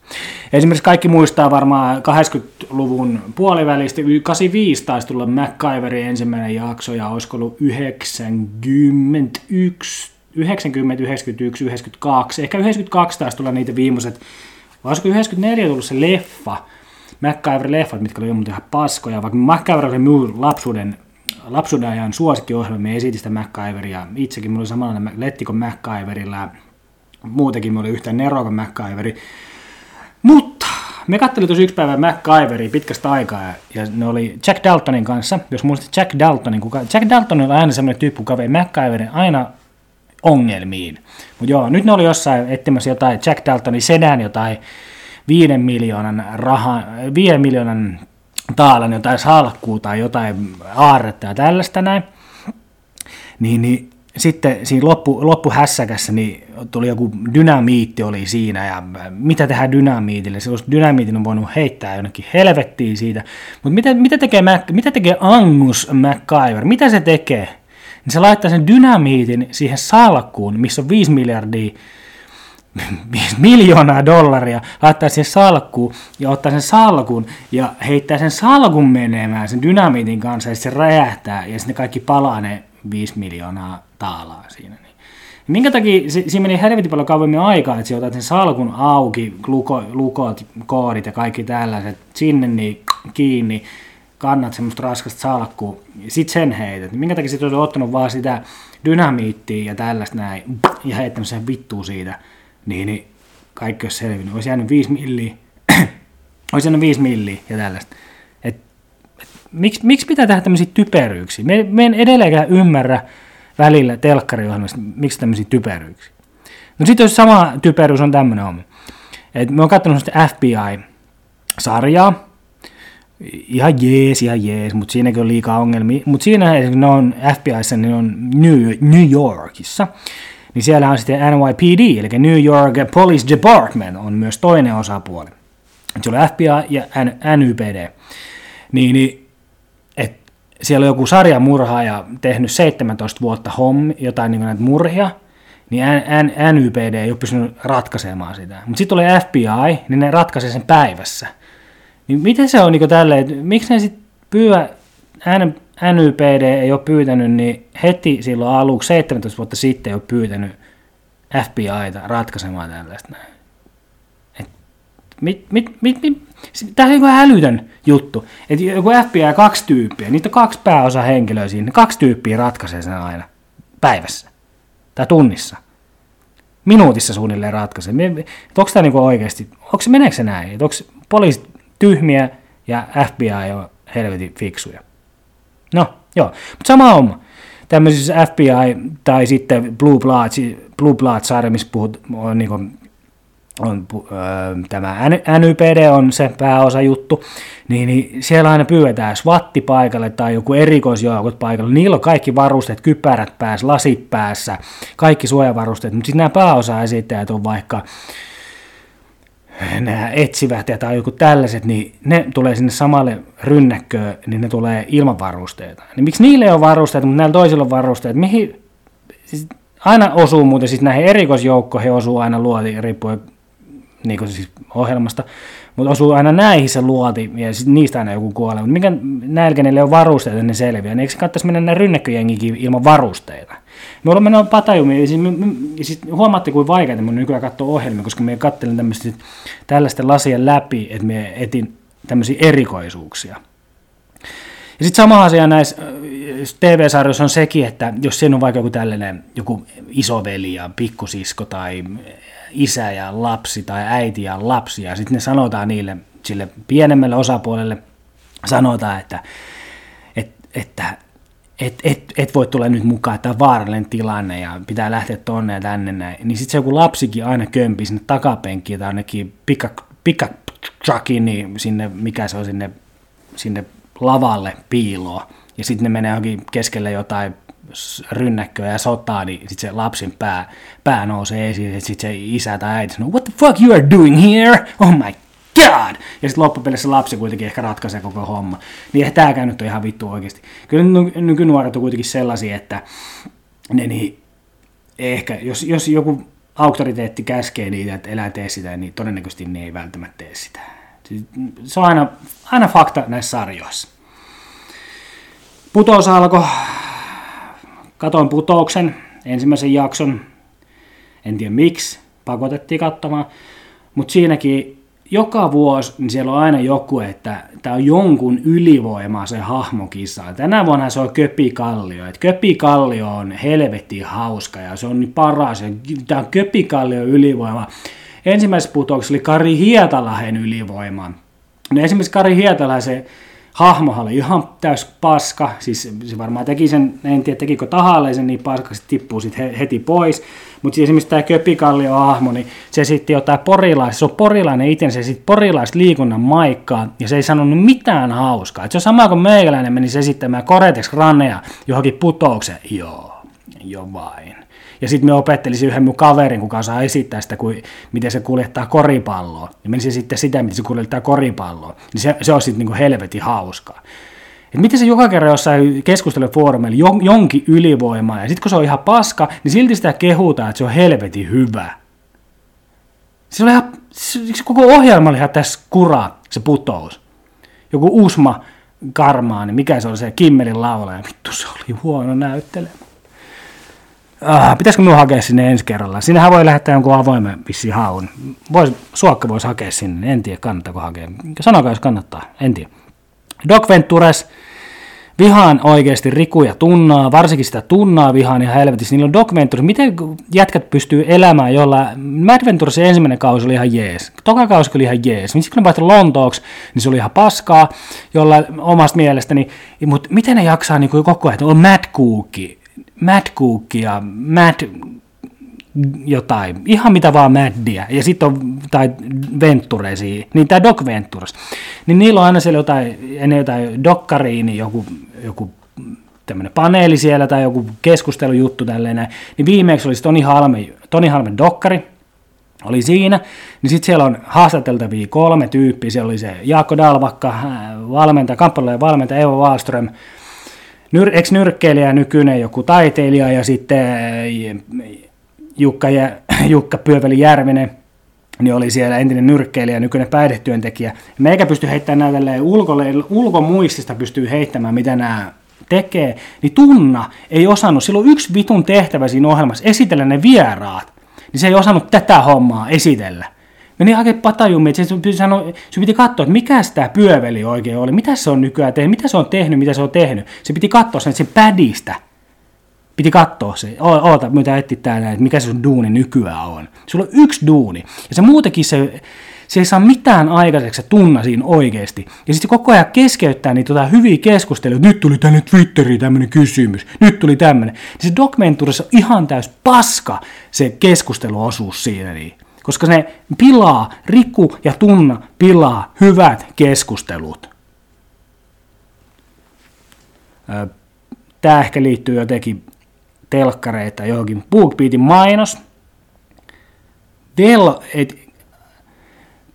Esimerkiksi kaikki muistaa varmaan 80-luvun puolivälistä, 85 taisi tulla MacGyverin ensimmäinen jakso, ja olisiko ollut 91, 90, 91, 92, ehkä 92 taisi tulla niitä viimeiset, vai olisiko 94 tullut se leffa, MacGyver-leffat, mitkä oli ihan paskoja, vaikka MacGyver oli minun lapsuuden lapsuuden ajan esitin sitä MacGyveria. Itsekin mulla oli samanlainen lettikon MacGyverilla muutenkin mulla oli yhtään neroka MacGyveri. Mutta me katselin tosi yksi päivä MacGyveria pitkästä aikaa ja ne oli Jack Daltonin kanssa. Jos muistat Jack Daltonin, kuka, Jack Dalton oli aina semmoinen tyyppi, kuka vei MacGyverin aina ongelmiin. Mutta joo, nyt ne oli jossain etsimässä jotain Jack Daltonin sedän jotain viiden miljoonan, raha, viiden miljoonan taalan jotain salkkuu tai jotain aarretta ja tällaista näin. Niin, niin sitten siinä loppu, loppuhässäkässä niin tuli joku dynamiitti oli siinä ja mitä tehdään dynamiitille. Se olisi dynamiitin on voinut heittää jonnekin helvettiin siitä. Mutta mitä, mitä, tekee Mac, mitä tekee Angus MacGyver? Mitä se tekee? Niin se laittaa sen dynamiitin siihen salkkuun, missä on 5 miljardia 5 (laughs) miljoonaa dollaria, laittaa siihen salkkuun ja ottaa sen salkun ja heittää sen salkun menemään sen dynamiitin kanssa ja se räjähtää ja sitten kaikki palaa ne 5 miljoonaa taalaa siinä. Niin. Minkä takia se, siinä meni helvetin paljon kauemmin aikaa, että otat sen salkun auki, luko, lukot, koodit ja kaikki tällaiset sinne niin kiinni, kannat semmoista raskasta salkkua, sit sen heität. Minkä takia sit olisi ottanut vaan sitä dynamiittia ja tällaista näin, ja heittänyt sen vittuun siitä, niin, niin kaikki olisi selvinnyt. Olisi jäänyt 5 milliä, (clears throat) olisi jäänyt 5 milliä ja tällaista. Et, et, Miksi, miksi pitää tehdä tämmöisiä typeryyksiä? Me, me en edelleenkään ymmärrä välillä telkkariohjelmista, miksi tämmöisiä typeryyksiä. No sitten jos sama typeryys on tämmöinen homma. Et me on katsonut FBI-sarjaa, ihan jees, ihan jees, mutta siinäkin on liikaa ongelmia. Mutta siinä ne on FBIssa, ne on New Yorkissa, niin siellä on sitten NYPD, eli New York Police Department on myös toinen osapuoli. Se oli FBI ja NYPD. Niin, niin et siellä on joku sarjamurhaaja tehnyt 17 vuotta hommi, jotain niin näitä murhia, niin NYPD ei ole pystynyt ratkaisemaan sitä. Mutta sitten tulee FBI, niin ne ratkaisee sen päivässä. Niin miten se on niin tälleen, miksi ne sitten pyydä, NYPD ei ole pyytänyt, niin heti silloin aluksi 17 vuotta sitten ei ole pyytänyt FBIta ratkaisemaan tällaista näin. Tämä on joku älytön juttu. Että joku FBI kaksi tyyppiä, niitä on kaksi pääosa henkilöä siinä, kaksi tyyppiä ratkaisee sen aina päivässä tai tunnissa. Minuutissa suunnilleen ratkaisee. Onko tämä niinku oikeasti, onko se, meneekö se näin? Onko poliisit tyhmiä ja FBI on helvetin fiksuja? No, joo. Mutta sama homma. Tämmöisissä FBI tai sitten Blue Blood, Blue Blood-sarja, missä puhut, on niinku on tämä NYPD on se pääosa juttu, niin, niin siellä aina pyydetään SWATti paikalle tai joku erikoisjoukot paikalle. Niillä on kaikki varusteet, kypärät päässä, lasit päässä, kaikki suojavarusteet, mutta sitten nämä pääosa esittäjät on vaikka nämä etsivät ja tai joku tällaiset, niin ne tulee sinne samalle rynnäkköön, niin ne tulee ilman varusteita. Niin miksi niille ei ole varusteita, mutta näillä toisilla on varusteet? Mihin, siis aina osuu muuten, siis näihin erikoisjoukkoihin osuu aina luoti, riippuen niin siis ohjelmasta, mutta osuu aina näihin se luoti, ja niistä aina joku kuolee. Mutta mikä nälkenille on varusteita, niin selviää. Niin eikö se kannattaisi mennä näin rynnäkköjengikin ilman varusteita? Me olemme mennä patajumiin, ja siis, ja siis huomaatte, kuin vaikeaa mun nykyään katsoa ohjelmia, koska me kattelin tämmöistä tällaisten lasien läpi, että me etin tämmöisiä erikoisuuksia. Ja sitten sama asia näissä TV-sarjoissa on sekin, että jos siinä on vaikka joku tällainen joku isoveli ja pikkusisko tai isä ja lapsi tai äiti ja lapsi, ja sitten ne sanotaan niille, sille pienemmälle osapuolelle, sanotaan, että, et, että et, et, et voi tulla nyt mukaan, että on vaarallinen tilanne ja pitää lähteä tonne ja tänne näin. Niin sitten se joku lapsikin aina kömpii sinne takapenkkiin tai ainakin truckin, niin sinne, mikä se on sinne, sinne lavalle piiloa. Ja sitten ne menee johonkin keskelle jotain rynnäkköä ja sotaa, niin sitten se lapsin pää, pää nousee esiin, ja sitten se isä tai äiti sanoo, what the fuck you are doing here? Oh my god! Ja sitten loppupelissä lapsi kuitenkin ehkä ratkaisee koko homma. Niin eihän tääkään nyt ole ihan vittu oikeasti. Kyllä nykynuoret on kuitenkin sellaisia, että ne niin, ehkä, jos, jos joku auktoriteetti käskee niitä, että elää tee sitä, niin todennäköisesti ne ei välttämättä tee sitä. Se on aina, aina fakta näissä sarjoissa. Putous alkoi Katoin putouksen, ensimmäisen jakson, en tiedä miksi, pakotettiin katsomaan, mutta siinäkin joka vuosi niin siellä on aina joku, että tämä on jonkun ylivoima se hahmokisa. Tänä vuonna se on Köpi Kallio. Et Köpi Kallio on helvetin hauska ja se on niin paras. Tämä on Köpi Kallio ylivoima. Ensimmäisessä putouksessa oli Kari Hietalahen ylivoima. No esimerkiksi Kari Hietalaisen hahmohan oli ihan täys paska, siis se varmaan teki sen, en tiedä tekikö tahalleen niin paskaksi, tippuu sitten heti pois, mutta siis esimerkiksi tämä Köpikallio hahmo, niin se sitten jotain porilaista, se on porilainen itse, se sitten porilaista liikunnan maikkaa, ja se ei sanonut mitään hauskaa. Et se on sama kuin meikäläinen menisi esittämään Koretex Ranea johonkin putoukseen, joo, jo vain. Ja sitten me opettelisin yhden mun kaverin, kuka saa esittää sitä, kuin, miten se kuljettaa koripalloa. Ja menisi sitten sitä, miten se kuljettaa koripalloa. Niin se, se on sitten niin helvetin hauskaa. Et miten se joka kerran jossain keskustelufoorumeilla jonkin ylivoimaa, ja sitten kun se on ihan paska, niin silti sitä kehutaan, että se on helvetin hyvä. Se, oli ihan, se, koko ohjelma oli ihan tässä kuraa, se putous. Joku Usma Karmaani, mikä se oli se Kimmelin laulaja, vittu se oli huono näyttelemä. Ah, pitäisikö minun hakea sinne ensi kerralla? Sinnehän voi lähettää jonkun avoimen vissi haun. Vois, suokka voisi hakea sinne, en tiedä kannattaako hakea. Sanokaa jos kannattaa, en tiedä. Doc Ventures, Vihaan oikeasti Riku ja Tunnaa, varsinkin sitä Tunnaa vihaan ihan helvetissä. Niillä on Doc Ventures. Miten jätkät pystyy elämään, jolla Mad Ventures ensimmäinen kausi oli ihan jees. Toka kausi oli ihan jees. Sitten kun ne vaihtoi Lontooksi, niin se oli ihan paskaa, jolla omasta mielestäni. Mutta miten ne jaksaa niin koko ajan, on Mad Cookie, Mad Cookie ja Mad jotain, ihan mitä vaan Maddia, ja sitten on tai Venturesi, niin tämä Doc Ventures, niin niillä on aina siellä jotain, ennen jotain dokkariin, niin joku, joku tämmöinen paneeli siellä tai joku keskustelujuttu tälleen näin, niin viimeksi olisi Toni Halme, Toni Halmen dokkari, oli siinä, niin sitten siellä on haastateltavia kolme tyyppiä, siellä oli se Jaakko Dalvakka, valmentaja, kamppailujen valmentaja Evo Wallström, nyr, ex-nyrkkeilijä, nykyinen joku taiteilija ja sitten Jukka, ja, (clears throat) Jukka Pyöveli Järvinen, niin oli siellä entinen nyrkkeilijä, nykyinen päihdetyöntekijä. Meikä pysty heittämään näitä ulkolle, ulkomuistista pystyy heittämään, mitä nämä tekee, niin Tunna ei osannut, silloin yksi vitun tehtävä siinä ohjelmassa, esitellä ne vieraat, niin se ei osannut tätä hommaa esitellä. Meni hakemaan patajummi, että se piti, sanoa, se piti katsoa, että mikä tämä pyöveli oikein oli, mitä se on nykyään tehnyt, mitä se on tehnyt, mitä se on tehnyt. Se piti katsoa sen, sen pädistä, Piti katsoa se, oota, mitä etti täällä, että mikä se sun duuni nykyään on. Sulla on yksi duuni, ja se muutenkin se, se ei saa mitään aikaiseksi, se tunna siinä oikeasti. Ja sitten koko ajan keskeyttää niitä tota hyviä keskusteluja, nyt tuli tänne Twitteriin tämmöinen kysymys, nyt tuli tämmöinen. Niin se dokumenturissa on ihan täys paska se keskusteluosuus siinä. Niin. Koska ne pilaa, Riku ja Tunna pilaa hyvät keskustelut. Tämä ehkä liittyy jotenkin telkkareita johonkin. BookBeatin mainos. Vel, et,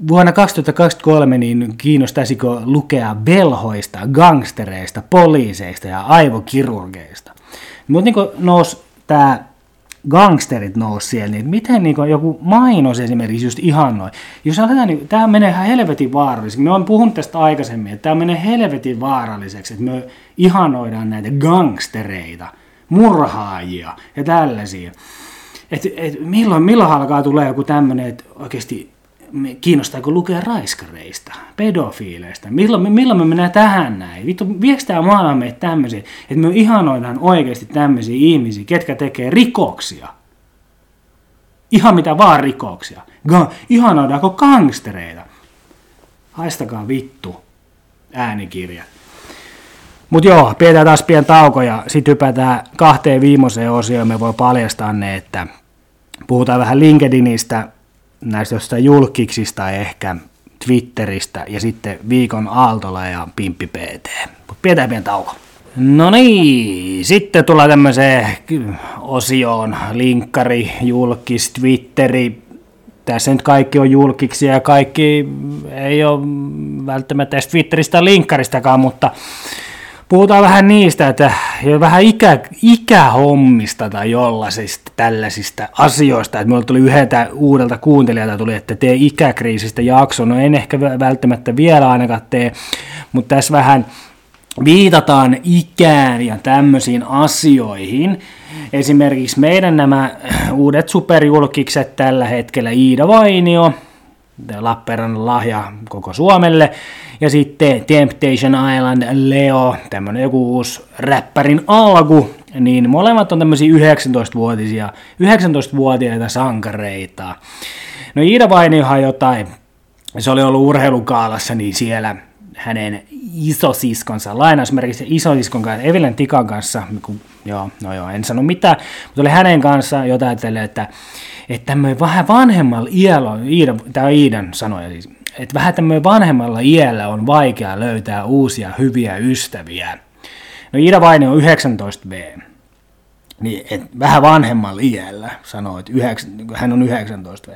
vuonna 2023 niin kiinnostaisiko lukea velhoista, gangstereista, poliiseista ja aivokirurgeista. Mutta niin nousi tämä gangsterit nousi siellä, niin miten niin joku mainos esimerkiksi just ihannoi. Jos aletaan, niin tämä menee ihan helvetin vaaralliseksi. Me on puhunut tästä aikaisemmin, että tämä menee helvetin vaaralliseksi, että me ihanoidaan näitä gangstereita – murhaajia ja tällaisia. Et, et milloin, milloin alkaa tulee joku tämmöinen, että oikeasti kiinnostaako lukea raiskareista, pedofiileista, milloin, milloin me mennään tähän näin? Vittu, viekö tämä maailma meitä tämmöisiä, että me ihanoidaan oikeasti tämmöisiä ihmisiä, ketkä tekee rikoksia? Ihan mitä vaan rikoksia. Ga, ihanoidaanko gangstereita? Haistakaa vittu äänikirjat. Mutta joo, pidetään taas pieni tauko ja sitten hypätään kahteen viimeiseen osioon. Me voi paljastaa ne, että puhutaan vähän LinkedInistä, näistä jostain julkiksista ehkä, Twitteristä ja sitten viikon Aaltola ja Pimppi PT. Mutta pidetään pieni tauko. No niin, sitten tullaan tämmöiseen osioon, linkkari, julkis, Twitteri, tässä nyt kaikki on julkiksi ja kaikki ei ole välttämättä edes Twitteristä linkkaristakaan, mutta puhutaan vähän niistä, että vähän ikä, ikähommista tai jollaisista tällaisista asioista. Että minulle tuli yhdeltä uudelta kuuntelijalta tuli, että tee ikäkriisistä jakso. No en ehkä välttämättä vielä ainakaan tee, mutta tässä vähän viitataan ikään ja tämmöisiin asioihin. Esimerkiksi meidän nämä uudet superjulkikset tällä hetkellä Iida Vainio, Lappeenrannan lahja koko Suomelle. Ja sitten Temptation Island Leo, tämmönen joku uusi räppärin alku, niin molemmat on tämmöisiä 19-vuotisia, 19-vuotiaita sankareita. No Iida Vainiohan jotain, se oli ollut urheilukaalassa, niin siellä hänen isosiskonsa, lainausmerkissä isosiskon kanssa, Evelyn Tikan kanssa, kun, joo, no joo, en sano mitään, mutta oli hänen kanssa jotain tälle, että, että tämmöinen vähän vanhemmalla iällä, Iida, tämä on Iidan sanoja siis, että vähän tämmöinen vanhemmalla iällä on vaikea löytää uusia hyviä ystäviä. No Iida Vaini on 19V, niin et vähän vanhemmalla iällä sanoo, että 9, hän on 19V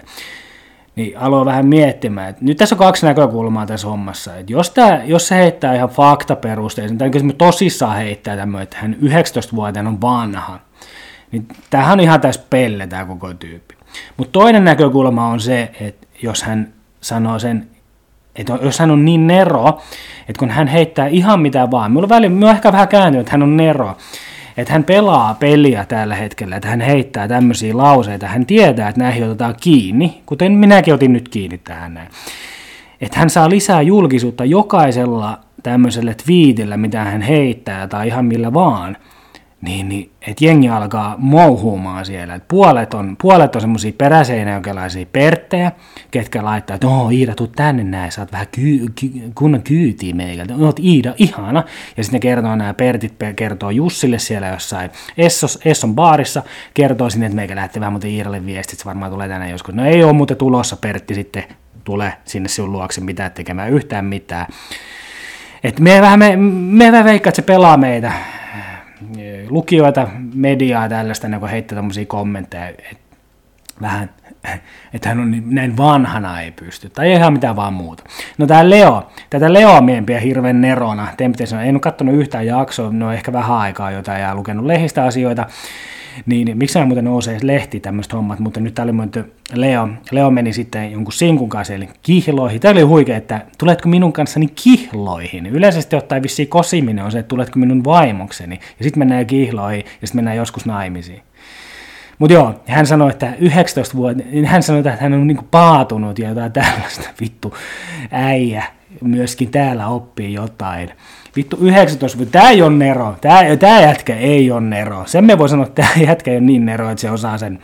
niin aloin vähän miettimään, että nyt tässä on kaksi näkökulmaa tässä hommassa. Että jos, tämä, jos se heittää ihan faktaperusteisen, tai jos tosissaan heittää tämmöinen, että hän 19-vuotiaana on vanha, niin tämähän on ihan tässä pelle tämä koko tyyppi. Mutta toinen näkökulma on se, että jos hän sanoo sen, että jos hän on niin nero, että kun hän heittää ihan mitä vaan, minulla on, väli, minulla on ehkä vähän kääntynyt, että hän on nero, että hän pelaa peliä tällä hetkellä, että hän heittää tämmöisiä lauseita, hän tietää, että näihin otetaan kiinni, kuten minäkin otin nyt kiinni tähän näin. Että hän saa lisää julkisuutta jokaisella tämmöiselle twiitillä, mitä hän heittää tai ihan millä vaan, niin, niin että jengi alkaa mouhuumaan siellä. Et puolet on, puolet on semmoisia peräseinäjokelaisia perttejä, ketkä laittaa, että oh, Iida, tuu tänne näin, saat vähän ky- ky- kunnon kyytiä meikältä. Oot Iida, ihana. Ja sitten ne kertoo, nämä pertit kertoo Jussille siellä jossain Essos, Esson baarissa, kertoo sinne, että meikä lähtee vähän muuten Iidalle viestit, se varmaan tulee tänne joskus. No ei ole muuten tulossa Pertti sitten tule sinne sinun luokse mitään tekemään yhtään mitään. Et me vähän, me, me vähän veikkaa, että se pelaa meitä lukijoita, mediaa tällaista, niin heittää tämmöisiä kommentteja, että vähän, että hän on niin, näin vanhana ei pysty, tai ihan mitään vaan muuta. No tämä Leo, tätä Leoa miempiä hirveän nerona, sanoa, en ole katsonut yhtään jaksoa, no ehkä vähän aikaa jotain ja lukenut lehdistä asioita, niin miksi muuten nousee lehti tämmöiset hommat, mutta nyt täällä oli Leo, Leo meni sitten jonkun sinkun kanssa eli kihloihin. Tämä oli huikea, että tuletko minun kanssani kihloihin? Yleisesti ottaen vissiin kosiminen on se, että tuletko minun vaimokseni. Ja sitten mennään kihloihin ja sitten mennään joskus naimisiin. Mutta joo, hän sanoi, että 19 vuotta, hän sanoi, että hän on niinku paatunut ja jotain tällaista, vittu äijä, myöskin täällä oppii jotain. Vittu 19 vuotta, tää ei ole Nero, tää, tää jätkä ei ole Nero. Sen me voi sanoa, että tää jätkä ei ole niin Nero, että se osaa sen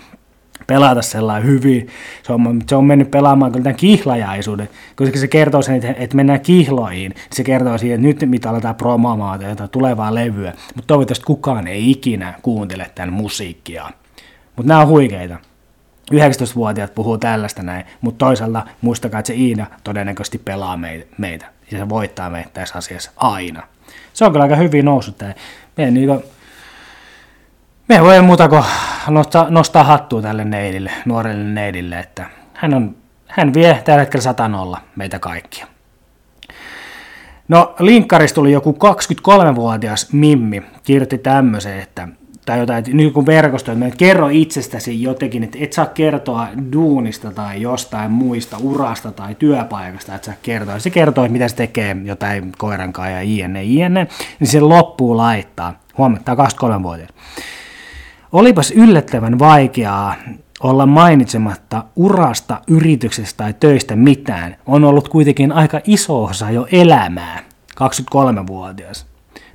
pelata sellainen hyvin. Se on, se on mennyt pelaamaan kyllä tämän kihlajaisuuden, koska se kertoo sen, että, että mennään kihloihin. Se kertoo siihen, että nyt mitä aletaan promaamaan tätä tulevaa levyä, mutta toivottavasti kukaan ei ikinä kuuntele tämän musiikkia. Mutta nämä on huikeita. 19-vuotiaat puhuu tällaista näin, mutta toisaalta muistakaa, että se Iina todennäköisesti pelaa meitä ja se voittaa meitä tässä asiassa aina. Se on kyllä aika hyvin noussut tämä. Me, niin kuin, me voi muuta kuin nostaa, nostaa hattua tälle neidille, nuorelle neidille, että hän, on, hän vie tällä hetkellä satanolla meitä kaikkia. No, linkkarista tuli joku 23-vuotias Mimmi, kirjoitti tämmöisen, että tai jotain, niin kuin verkosto, että kerro itsestäsi jotenkin, että et saa kertoa duunista tai jostain muista urasta tai työpaikasta, että saa kertoa. Se kertoo, että mitä se tekee jotain koirankaa ja ienne, ienne, niin se loppuu laittaa. Huomattaa 23-vuotias. Olipas yllättävän vaikeaa olla mainitsematta urasta, yrityksestä tai töistä mitään. On ollut kuitenkin aika iso osa jo elämää. 23-vuotias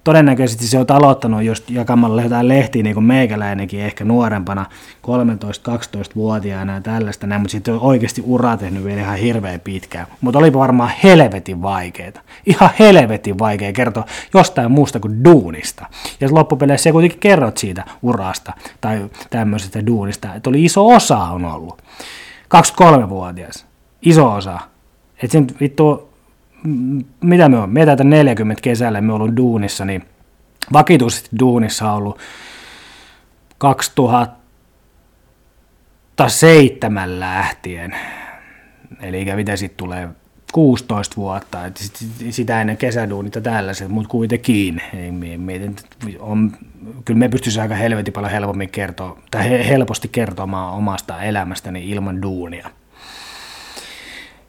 todennäköisesti se on aloittanut just jakamalla jotain lehtiä, niin kuin meikäläinenkin ehkä nuorempana, 13-12-vuotiaana ja tällaista näin, mutta sitten on oikeasti ura tehnyt vielä ihan hirveän pitkään. Mutta olipa varmaan helvetin vaikeeta. Ihan helvetin vaikea kertoa jostain muusta kuin duunista. Ja loppupeleissä kuitenkin kerrot siitä urasta tai tämmöisestä duunista, että oli iso osa on ollut. 23-vuotias. Iso osa. Että sen vittu mitä me on? Me 40 kesällä, me ollut duunissa, niin vakituisesti duunissa on ollut 2007 lähtien. Eli mitä sitten tulee 16 vuotta, että sitä ennen kesäduunita tällaiset, mutta kuitenkin. Mietin, on, kyllä me pystyisi aika helvetin paljon helpommin kertoa, tai helposti kertomaan omasta elämästäni ilman duunia.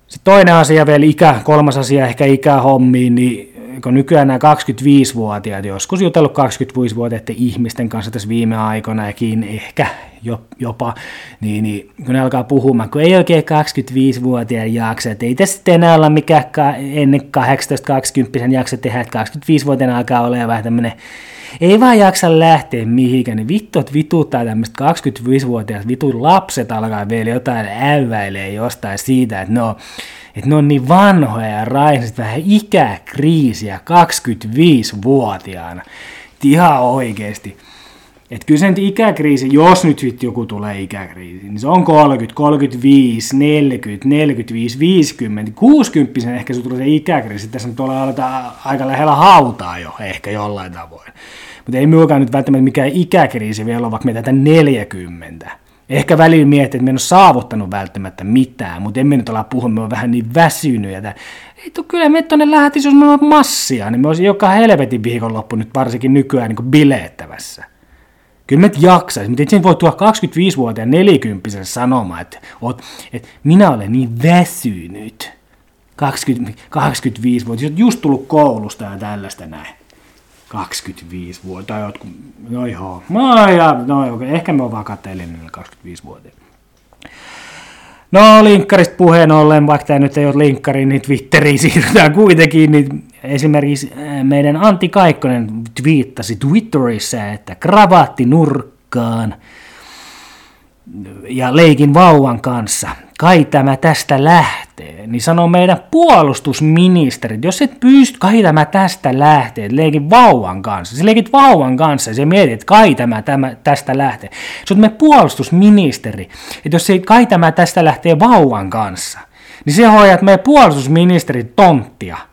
Sitten toinen asia vielä, ikä, kolmas asia ehkä ikähommiin, niin kun nykyään nämä 25-vuotiaat, joskus jutellut 25-vuotiaiden ihmisten kanssa tässä viime aikoina ja ehkä jopa, niin, niin kun ne alkaa puhumaan, kun ei oikein 25-vuotiaan jaksa, että ei tässä enää olla mikään ennen 18-20 jaksa tehdä, että 25-vuotiaana alkaa olla vähän tämmöinen ei vaan jaksa lähteä mihinkään, niin vittu, että vituttaa tämmöiset 25-vuotiaat vitun lapset alkaa vielä jotain äyväilee jostain siitä, että no, että ne on niin vanhoja ja raisit vähän ikäkriisiä 25-vuotiaana. Ihan oikeesti. Että kyllä se nyt ikäkriisi, jos nyt sitten joku tulee ikäkriisi, niin se on 30, 35, 40, 45, 50, 60 ehkä se tulee se ikäkriisi. Tässä nyt ollaan aika lähellä hautaa jo ehkä jollain tavoin. Mutta ei minullakaan nyt välttämättä mikään ikäkriisi vielä ole, vaikka me tätä 40. Ehkä välillä miettii, että me en ole saavuttanut välttämättä mitään, mutta emme nyt ala puhua, me on vähän niin väsynyt. Ja ei tuu, kyllä me tuonne lähtisi, jos me massia, niin me olisi joka helvetin viikonloppu nyt varsinkin nykyään niin bileettävässä. Kyllä me jaksaisi, mutta et voi tuoda 25-vuotiaan 40 sanomaan, että, oot, että minä olen niin väsynyt. 20, 25 vuotta, just tullut koulusta ja tällaista näin. 25 vuotta, tai jotkut, no joo, no, ja, no okay. ehkä me on vaan katteellinen 25 vuotta. No linkkarista puheen ollen, vaikka tämä nyt ei ole linkkari, niin Twitteriin siirrytään kuitenkin, niin esimerkiksi äh, meidän Antti Kaikkonen twiittasi Twitterissä, että kravatti nurkkaan ja leikin vauvan kanssa. Kai tämä tästä lähtee. Niin sanoo meidän puolustusministeri, jos et pysty, kai tämä tästä lähtee, leikin vauvan kanssa. Se leikit vauvan kanssa ja se mietit, että kai tämä, tämä tästä lähtee. Se on meidän puolustusministeri, että jos ei kai tämä tästä lähtee vauvan kanssa, niin se hoidat meidän puolustusministeri tonttia.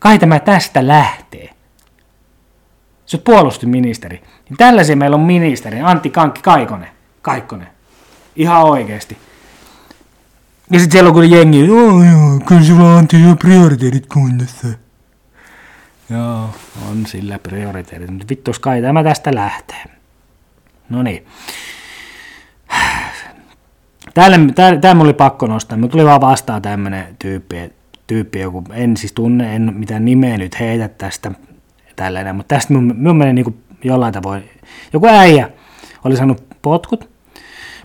Kai tämä tästä lähtee. Se on puolustusministeri. Niin tällaisia meillä on ministeri, Antti Kankki Kaikonen. Kaikkonen. Ihan oikeesti. Ja sitten siellä on kyllä jengi, joo joo, kyllä sulla on Antti jo prioriteetit kunnossa. Joo, on sillä prioriteetit, mutta vittu kai tämä tästä lähtee. No niin. Täällä, täällä, täällä oli pakko nostaa. Mulla tuli vaan vastaan tämmönen tyyppi, tyyppi joku, en siis tunne, en mitään nimeä nyt heitä tästä tällainen, mutta tästä mun mielestä niin jollain tavoin, joku äijä oli saanut potkut,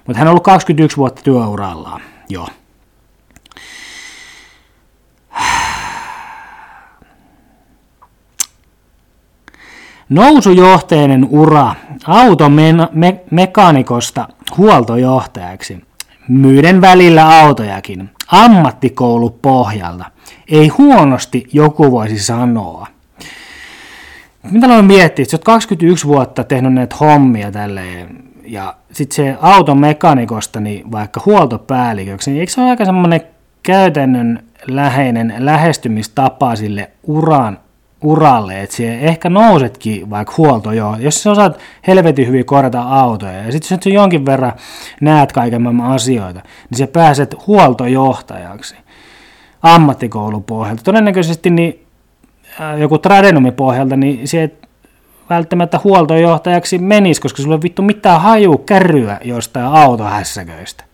mutta hän on ollut 21 vuotta työurallaan, joo. Nousujohteinen ura automekaanikosta huoltojohtajaksi. Myyden välillä autojakin, ammattikoulu pohjalta. Ei huonosti joku voisi sanoa. Mitä aloin miettiä, että sä oot 21 vuotta tehnyt näitä hommia tälleen, ja sitten se automekanikosta niin vaikka huoltopäälliköksi, niin eikö se ole aika semmoinen käytännön läheinen lähestymistapa sille uran uralle, että ehkä nousetkin vaikka huolto joo, jos sä osaat helvetin hyvin korjata autoja ja sitten jos jonkin verran näet kaiken maailman asioita, niin sä pääset huoltojohtajaksi ammattikoulun pohjalta. Todennäköisesti niin, äh, joku tradenumin pohjalta, niin se et välttämättä huoltojohtajaksi menisi, koska sulla ei vittu mitään haju kärryä jostain autohässäköistä.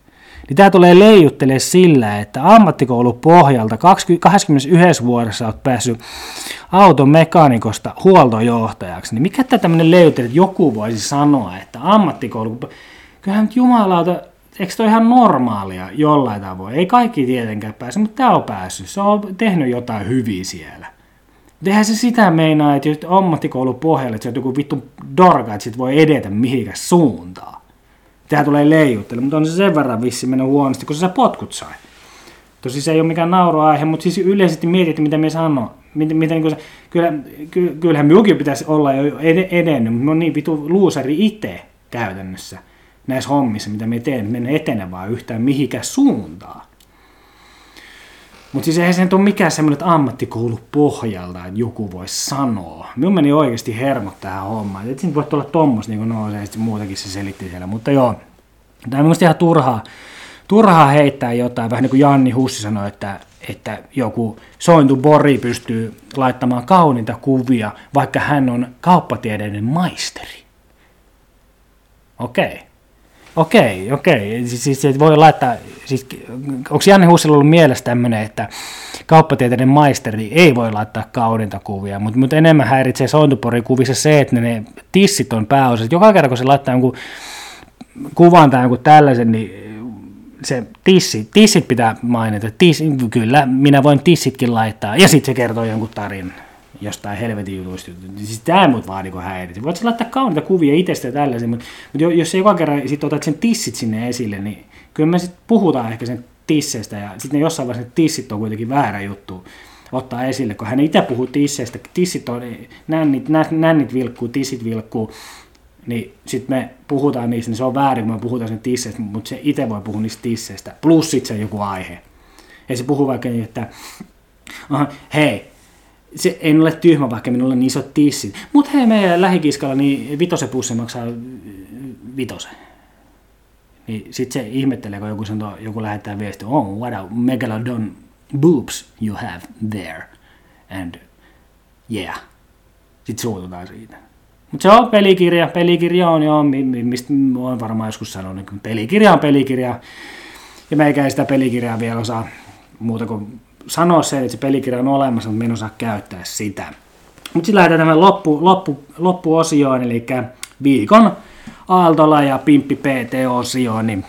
Niin tämä tulee leijuttele sillä, että ammattikoulun pohjalta 21 vuodessa olet päässyt automekaanikosta huoltojohtajaksi. Niin mikä tämä tämmöinen leijuttele, että joku voisi sanoa, että ammattikoulu, kyllähän nyt jumalauta, eikö toi ihan normaalia jollain tavoin? Ei kaikki tietenkään pääse, mutta tämä on päässyt. Se on tehnyt jotain hyviä siellä. Eihän se sitä meinaa, että jos ammattikoulun pohjalle, että se on joku vittu dorga, että sit voi edetä mihinkäs suuntaan. Tähän tulee leijuttele, mutta on se sen verran vissi mennyt huonosti, kun se potkut sai. Tosi se ei ole mikään nauroaihe, mutta siis yleisesti mietit, mitä me sanoo. Miten, miten niin se, kyllä, ky, kyllähän minunkin pitäisi olla jo edennyt, mutta me on niin vitu luusari itse käytännössä näissä hommissa, mitä me teen, mennä etene vaan yhtään mihinkään suuntaan. Mutta siis eihän se nyt ole mikään semmoinen, että ammattikoulu pohjalta, että joku voisi sanoa. Minun meni oikeasti hermot tähän hommaan. Että siinä voi olla tommos niin nousee, ja sitten muutakin se selitti siellä. Mutta joo, tämä on minusta ihan turhaa, turhaa heittää jotain. Vähän niin kuin Janni Hussi sanoi, että, että joku sointu Bori pystyy laittamaan kauniita kuvia, vaikka hän on kauppatieteiden maisteri. Okei. Okay. Okei, okei. Siis, siis, siis voi laittaa, siis, onko Janne Hussilla ollut mielessä tämmöinen, että kauppatieteiden maisteri ei voi laittaa kauniita kuvia, mutta, mutta enemmän häiritsee kuvissa se, että ne, ne tissit on pääosa. Joka kerta kun se laittaa jonkun kuvan tai jonkun tällaisen, niin se tissi, tissit pitää mainita. Tis, kyllä, minä voin tissitkin laittaa. Ja sitten se kertoo jonkun tarinan jostain helvetin jutuista. Siis tämä mut vaan niin häiritä. Voit sä laittaa kauniita kuvia itsestä ja tällaisia, mutta, mutta jos se joka kerran sit otat sen tissit sinne esille, niin kyllä me sitten puhutaan ehkä sen tisseistä ja sitten ne jossain vaiheessa tissit on kuitenkin väärä juttu ottaa esille, kun hän itse puhuu tisseistä, tissit on, nännit, nännit vilkkuu, tissit vilkkuu, niin sitten me puhutaan niistä, niin se on väärin, kun me puhutaan sen tisseistä, mutta se itse voi puhua niistä tisseistä, plus sitten se joku aihe. Ja se puhuu vaikka niin, että hei, se, en ole tyhmä, vaikka minulla on niin isot tissit. Mutta hei, meidän lähikiskalla niin vitosen pussi maksaa vitosen. Niin sit se ihmettelee, kun joku, sanoo, joku lähettää viesti, oh, what a megalodon boobs you have there. And yeah. Sitten suututaan siitä. Mutta se on pelikirja. Pelikirja on jo, mistä olen varmaan joskus sanonut, pelikirja on pelikirja. Ja meikä ei sitä pelikirjaa vielä osaa muuta kuin sanoa se, että se pelikirja on olemassa, mutta en osaa käyttää sitä. Mutta sitten lähdetään tämän loppu, loppu, loppuosioon, eli viikon Aaltola ja Pimppi PT-osioon, niin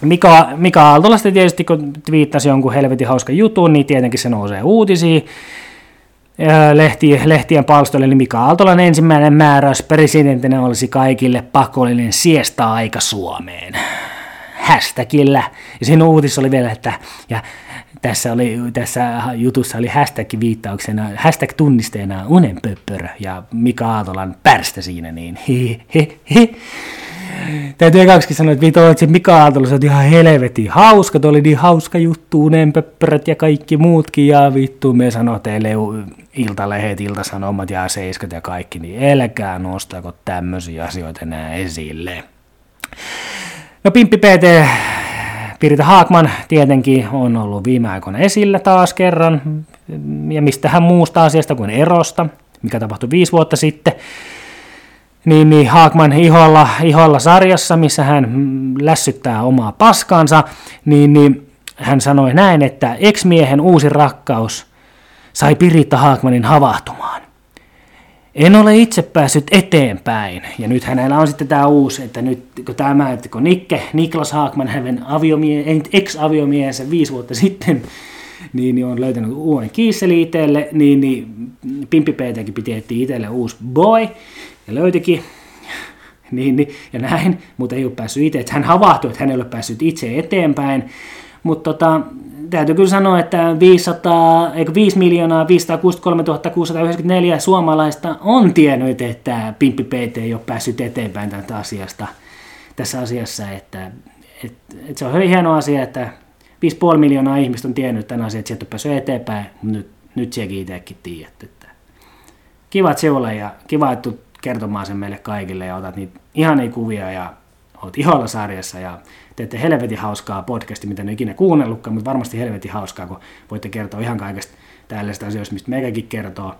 Mika, Mika Aaltolasta tietysti, kun viittasi jonkun helvetin hauska jutun, niin tietenkin se nousee uutisiin. lehti, lehtien palstoille, eli Mika Aaltolan ensimmäinen määräys presidentinä olisi kaikille pakollinen siesta-aika Suomeen. Hashtagillä. Ja siinä uutis oli vielä, että ja tässä, oli, tässä jutussa oli hashtag-viittauksena, hashtag-tunnisteena unenpöppörö ja Mika Aatolan pärstä siinä, niin. Täytyy ekaksikin sanoa, että vito, että se Mika Aaltola se on ihan helvetin hauska, tuo oli niin hauska juttu, unenpöppörät ja kaikki muutkin, ja vittu me sanoo teille iltalehet, iltasanomat ja seiskat ja kaikki, niin älkää nostako tämmöisiä asioita enää esille. No Pimppi PT, Pirita Haakman tietenkin on ollut viime aikoina esillä taas kerran, ja mistähän muusta asiasta kuin erosta, mikä tapahtui viisi vuotta sitten. Niin, niin Haakman iholla, iholla sarjassa, missä hän lässyttää omaa paskansa, niin, niin hän sanoi näin, että ex-miehen uusi rakkaus sai Piritta Haakmanin havahtumaan. En ole itse päässyt eteenpäin. Ja nyt hänellä on sitten tämä uusi, että nyt kun tämä, että kun Nikke, Niklas Haakman, hänen aviomie, ex-aviomiehensä viisi vuotta (laughs) sitten, niin, niin on löytänyt uuden kiisseli itselle, niin, niin Pimpi piti etsiä itselle uusi boy, ja löytikin, (laughs) niin, niin, ja näin, mutta ei ole päässyt itse, että hän havahtui, että hän ei ole päässyt itse eteenpäin, mutta tota, täytyy kyllä sanoa, että 500, eikö 5 miljoonaa 563 694 suomalaista on tiennyt, että Pimppi PT ei ole päässyt eteenpäin tästä asiasta, tässä asiassa, että, että, että se on hyvin hieno asia, että 5,5 miljoonaa ihmistä on tiennyt tämän asian, että sieltä on päässyt eteenpäin, nyt, nyt sekin itsekin tiedät. Että kiva sinulle ja kiva, että kertomaan sen meille kaikille ja otat niitä ihania kuvia ja oot iholla sarjassa ja teette helvetin hauskaa podcasti, mitä ole ikinä kuunnellutkaan, mutta varmasti helvetin hauskaa, kun voitte kertoa ihan kaikesta tällaista asioista, mistä meikäkin kertoo.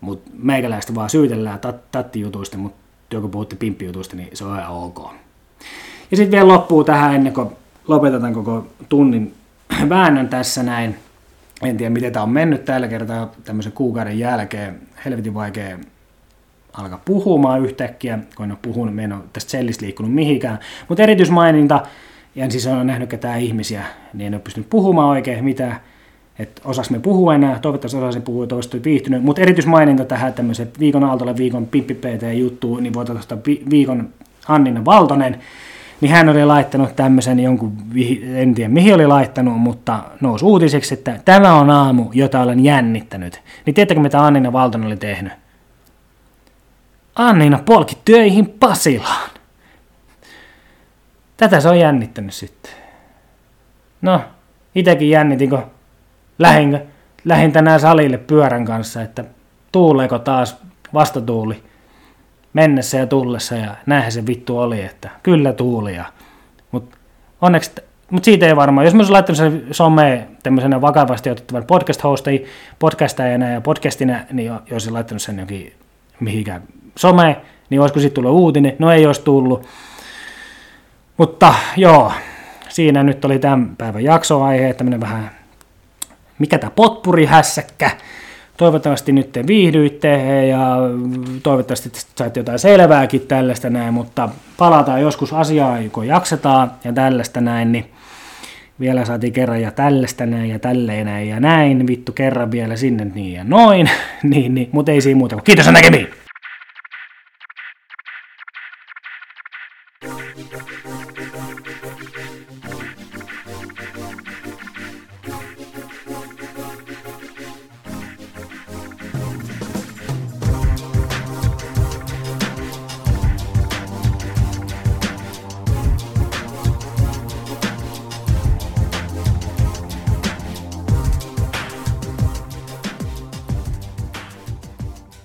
Mutta meikäläistä vaan syytellään tat- tattijutuista, mutta joku puhutte pimppijutuista, niin se on ihan ok. Ja sitten vielä loppuu tähän ennen kuin lopetetaan koko tunnin (clears throat) väännön tässä näin. En tiedä, miten tämä on mennyt tällä kertaa tämmöisen kuukauden jälkeen. Helvetin vaikea alkaa puhumaan yhtäkkiä, kun en ole puhunut, en ole tästä sellistä liikkunut mihinkään. Mutta erityismaininta, ja en siis ole nähnyt ketään ihmisiä, niin en ole pystynyt puhumaan oikein mitään. Että osas me puhua enää, toivottavasti osasin puhua, toivottavasti viihtynyt. Mutta erityismaininta tähän tämmöisen viikon aaltolle viikon Pippi PT-juttuun, niin voitaisiin ottaa viikon Annina Valtonen, niin hän oli laittanut tämmöisen jonkun, en tiedä mihin oli laittanut, mutta nousi uutiseksi, että tämä on aamu, jota olen jännittänyt. Niin tiedättekö mitä Annina Valtonen oli tehnyt? Anniina polki töihin Pasilaan. Tätä se on jännittänyt sitten. No, itekin jännitin, kun lähin, lähin tänään salille pyörän kanssa, että tuuleeko taas vastatuuli mennessä ja tullessa ja näinhän se vittu oli, että kyllä tuulia. Mutta onneksi, mut siitä ei varmaan, jos mä olisin laittanut sen someen tämmöisenä vakavasti otettavan podcast-hostajia, podcastajana ja podcastina, niin olisin laittanut sen jokin mihinkään some, niin olisiko sitten tullut uutinen? No ei olisi tullut. Mutta joo, siinä nyt oli tämän päivän jaksoaihe, tämmöinen vähän, mikä tämä potpuri hässäkkä. Toivottavasti nyt te viihdyitte ja toivottavasti saitte jotain selvääkin tällaista näin, mutta palataan joskus asiaan, kun jaksetaan ja tällaista näin, niin vielä saatiin kerran ja tällaista näin ja tälleen näin ja näin, vittu kerran vielä sinne niin ja noin, (laughs) niin, niin, mutta ei siinä muuta. Kiitos ja näkemiin!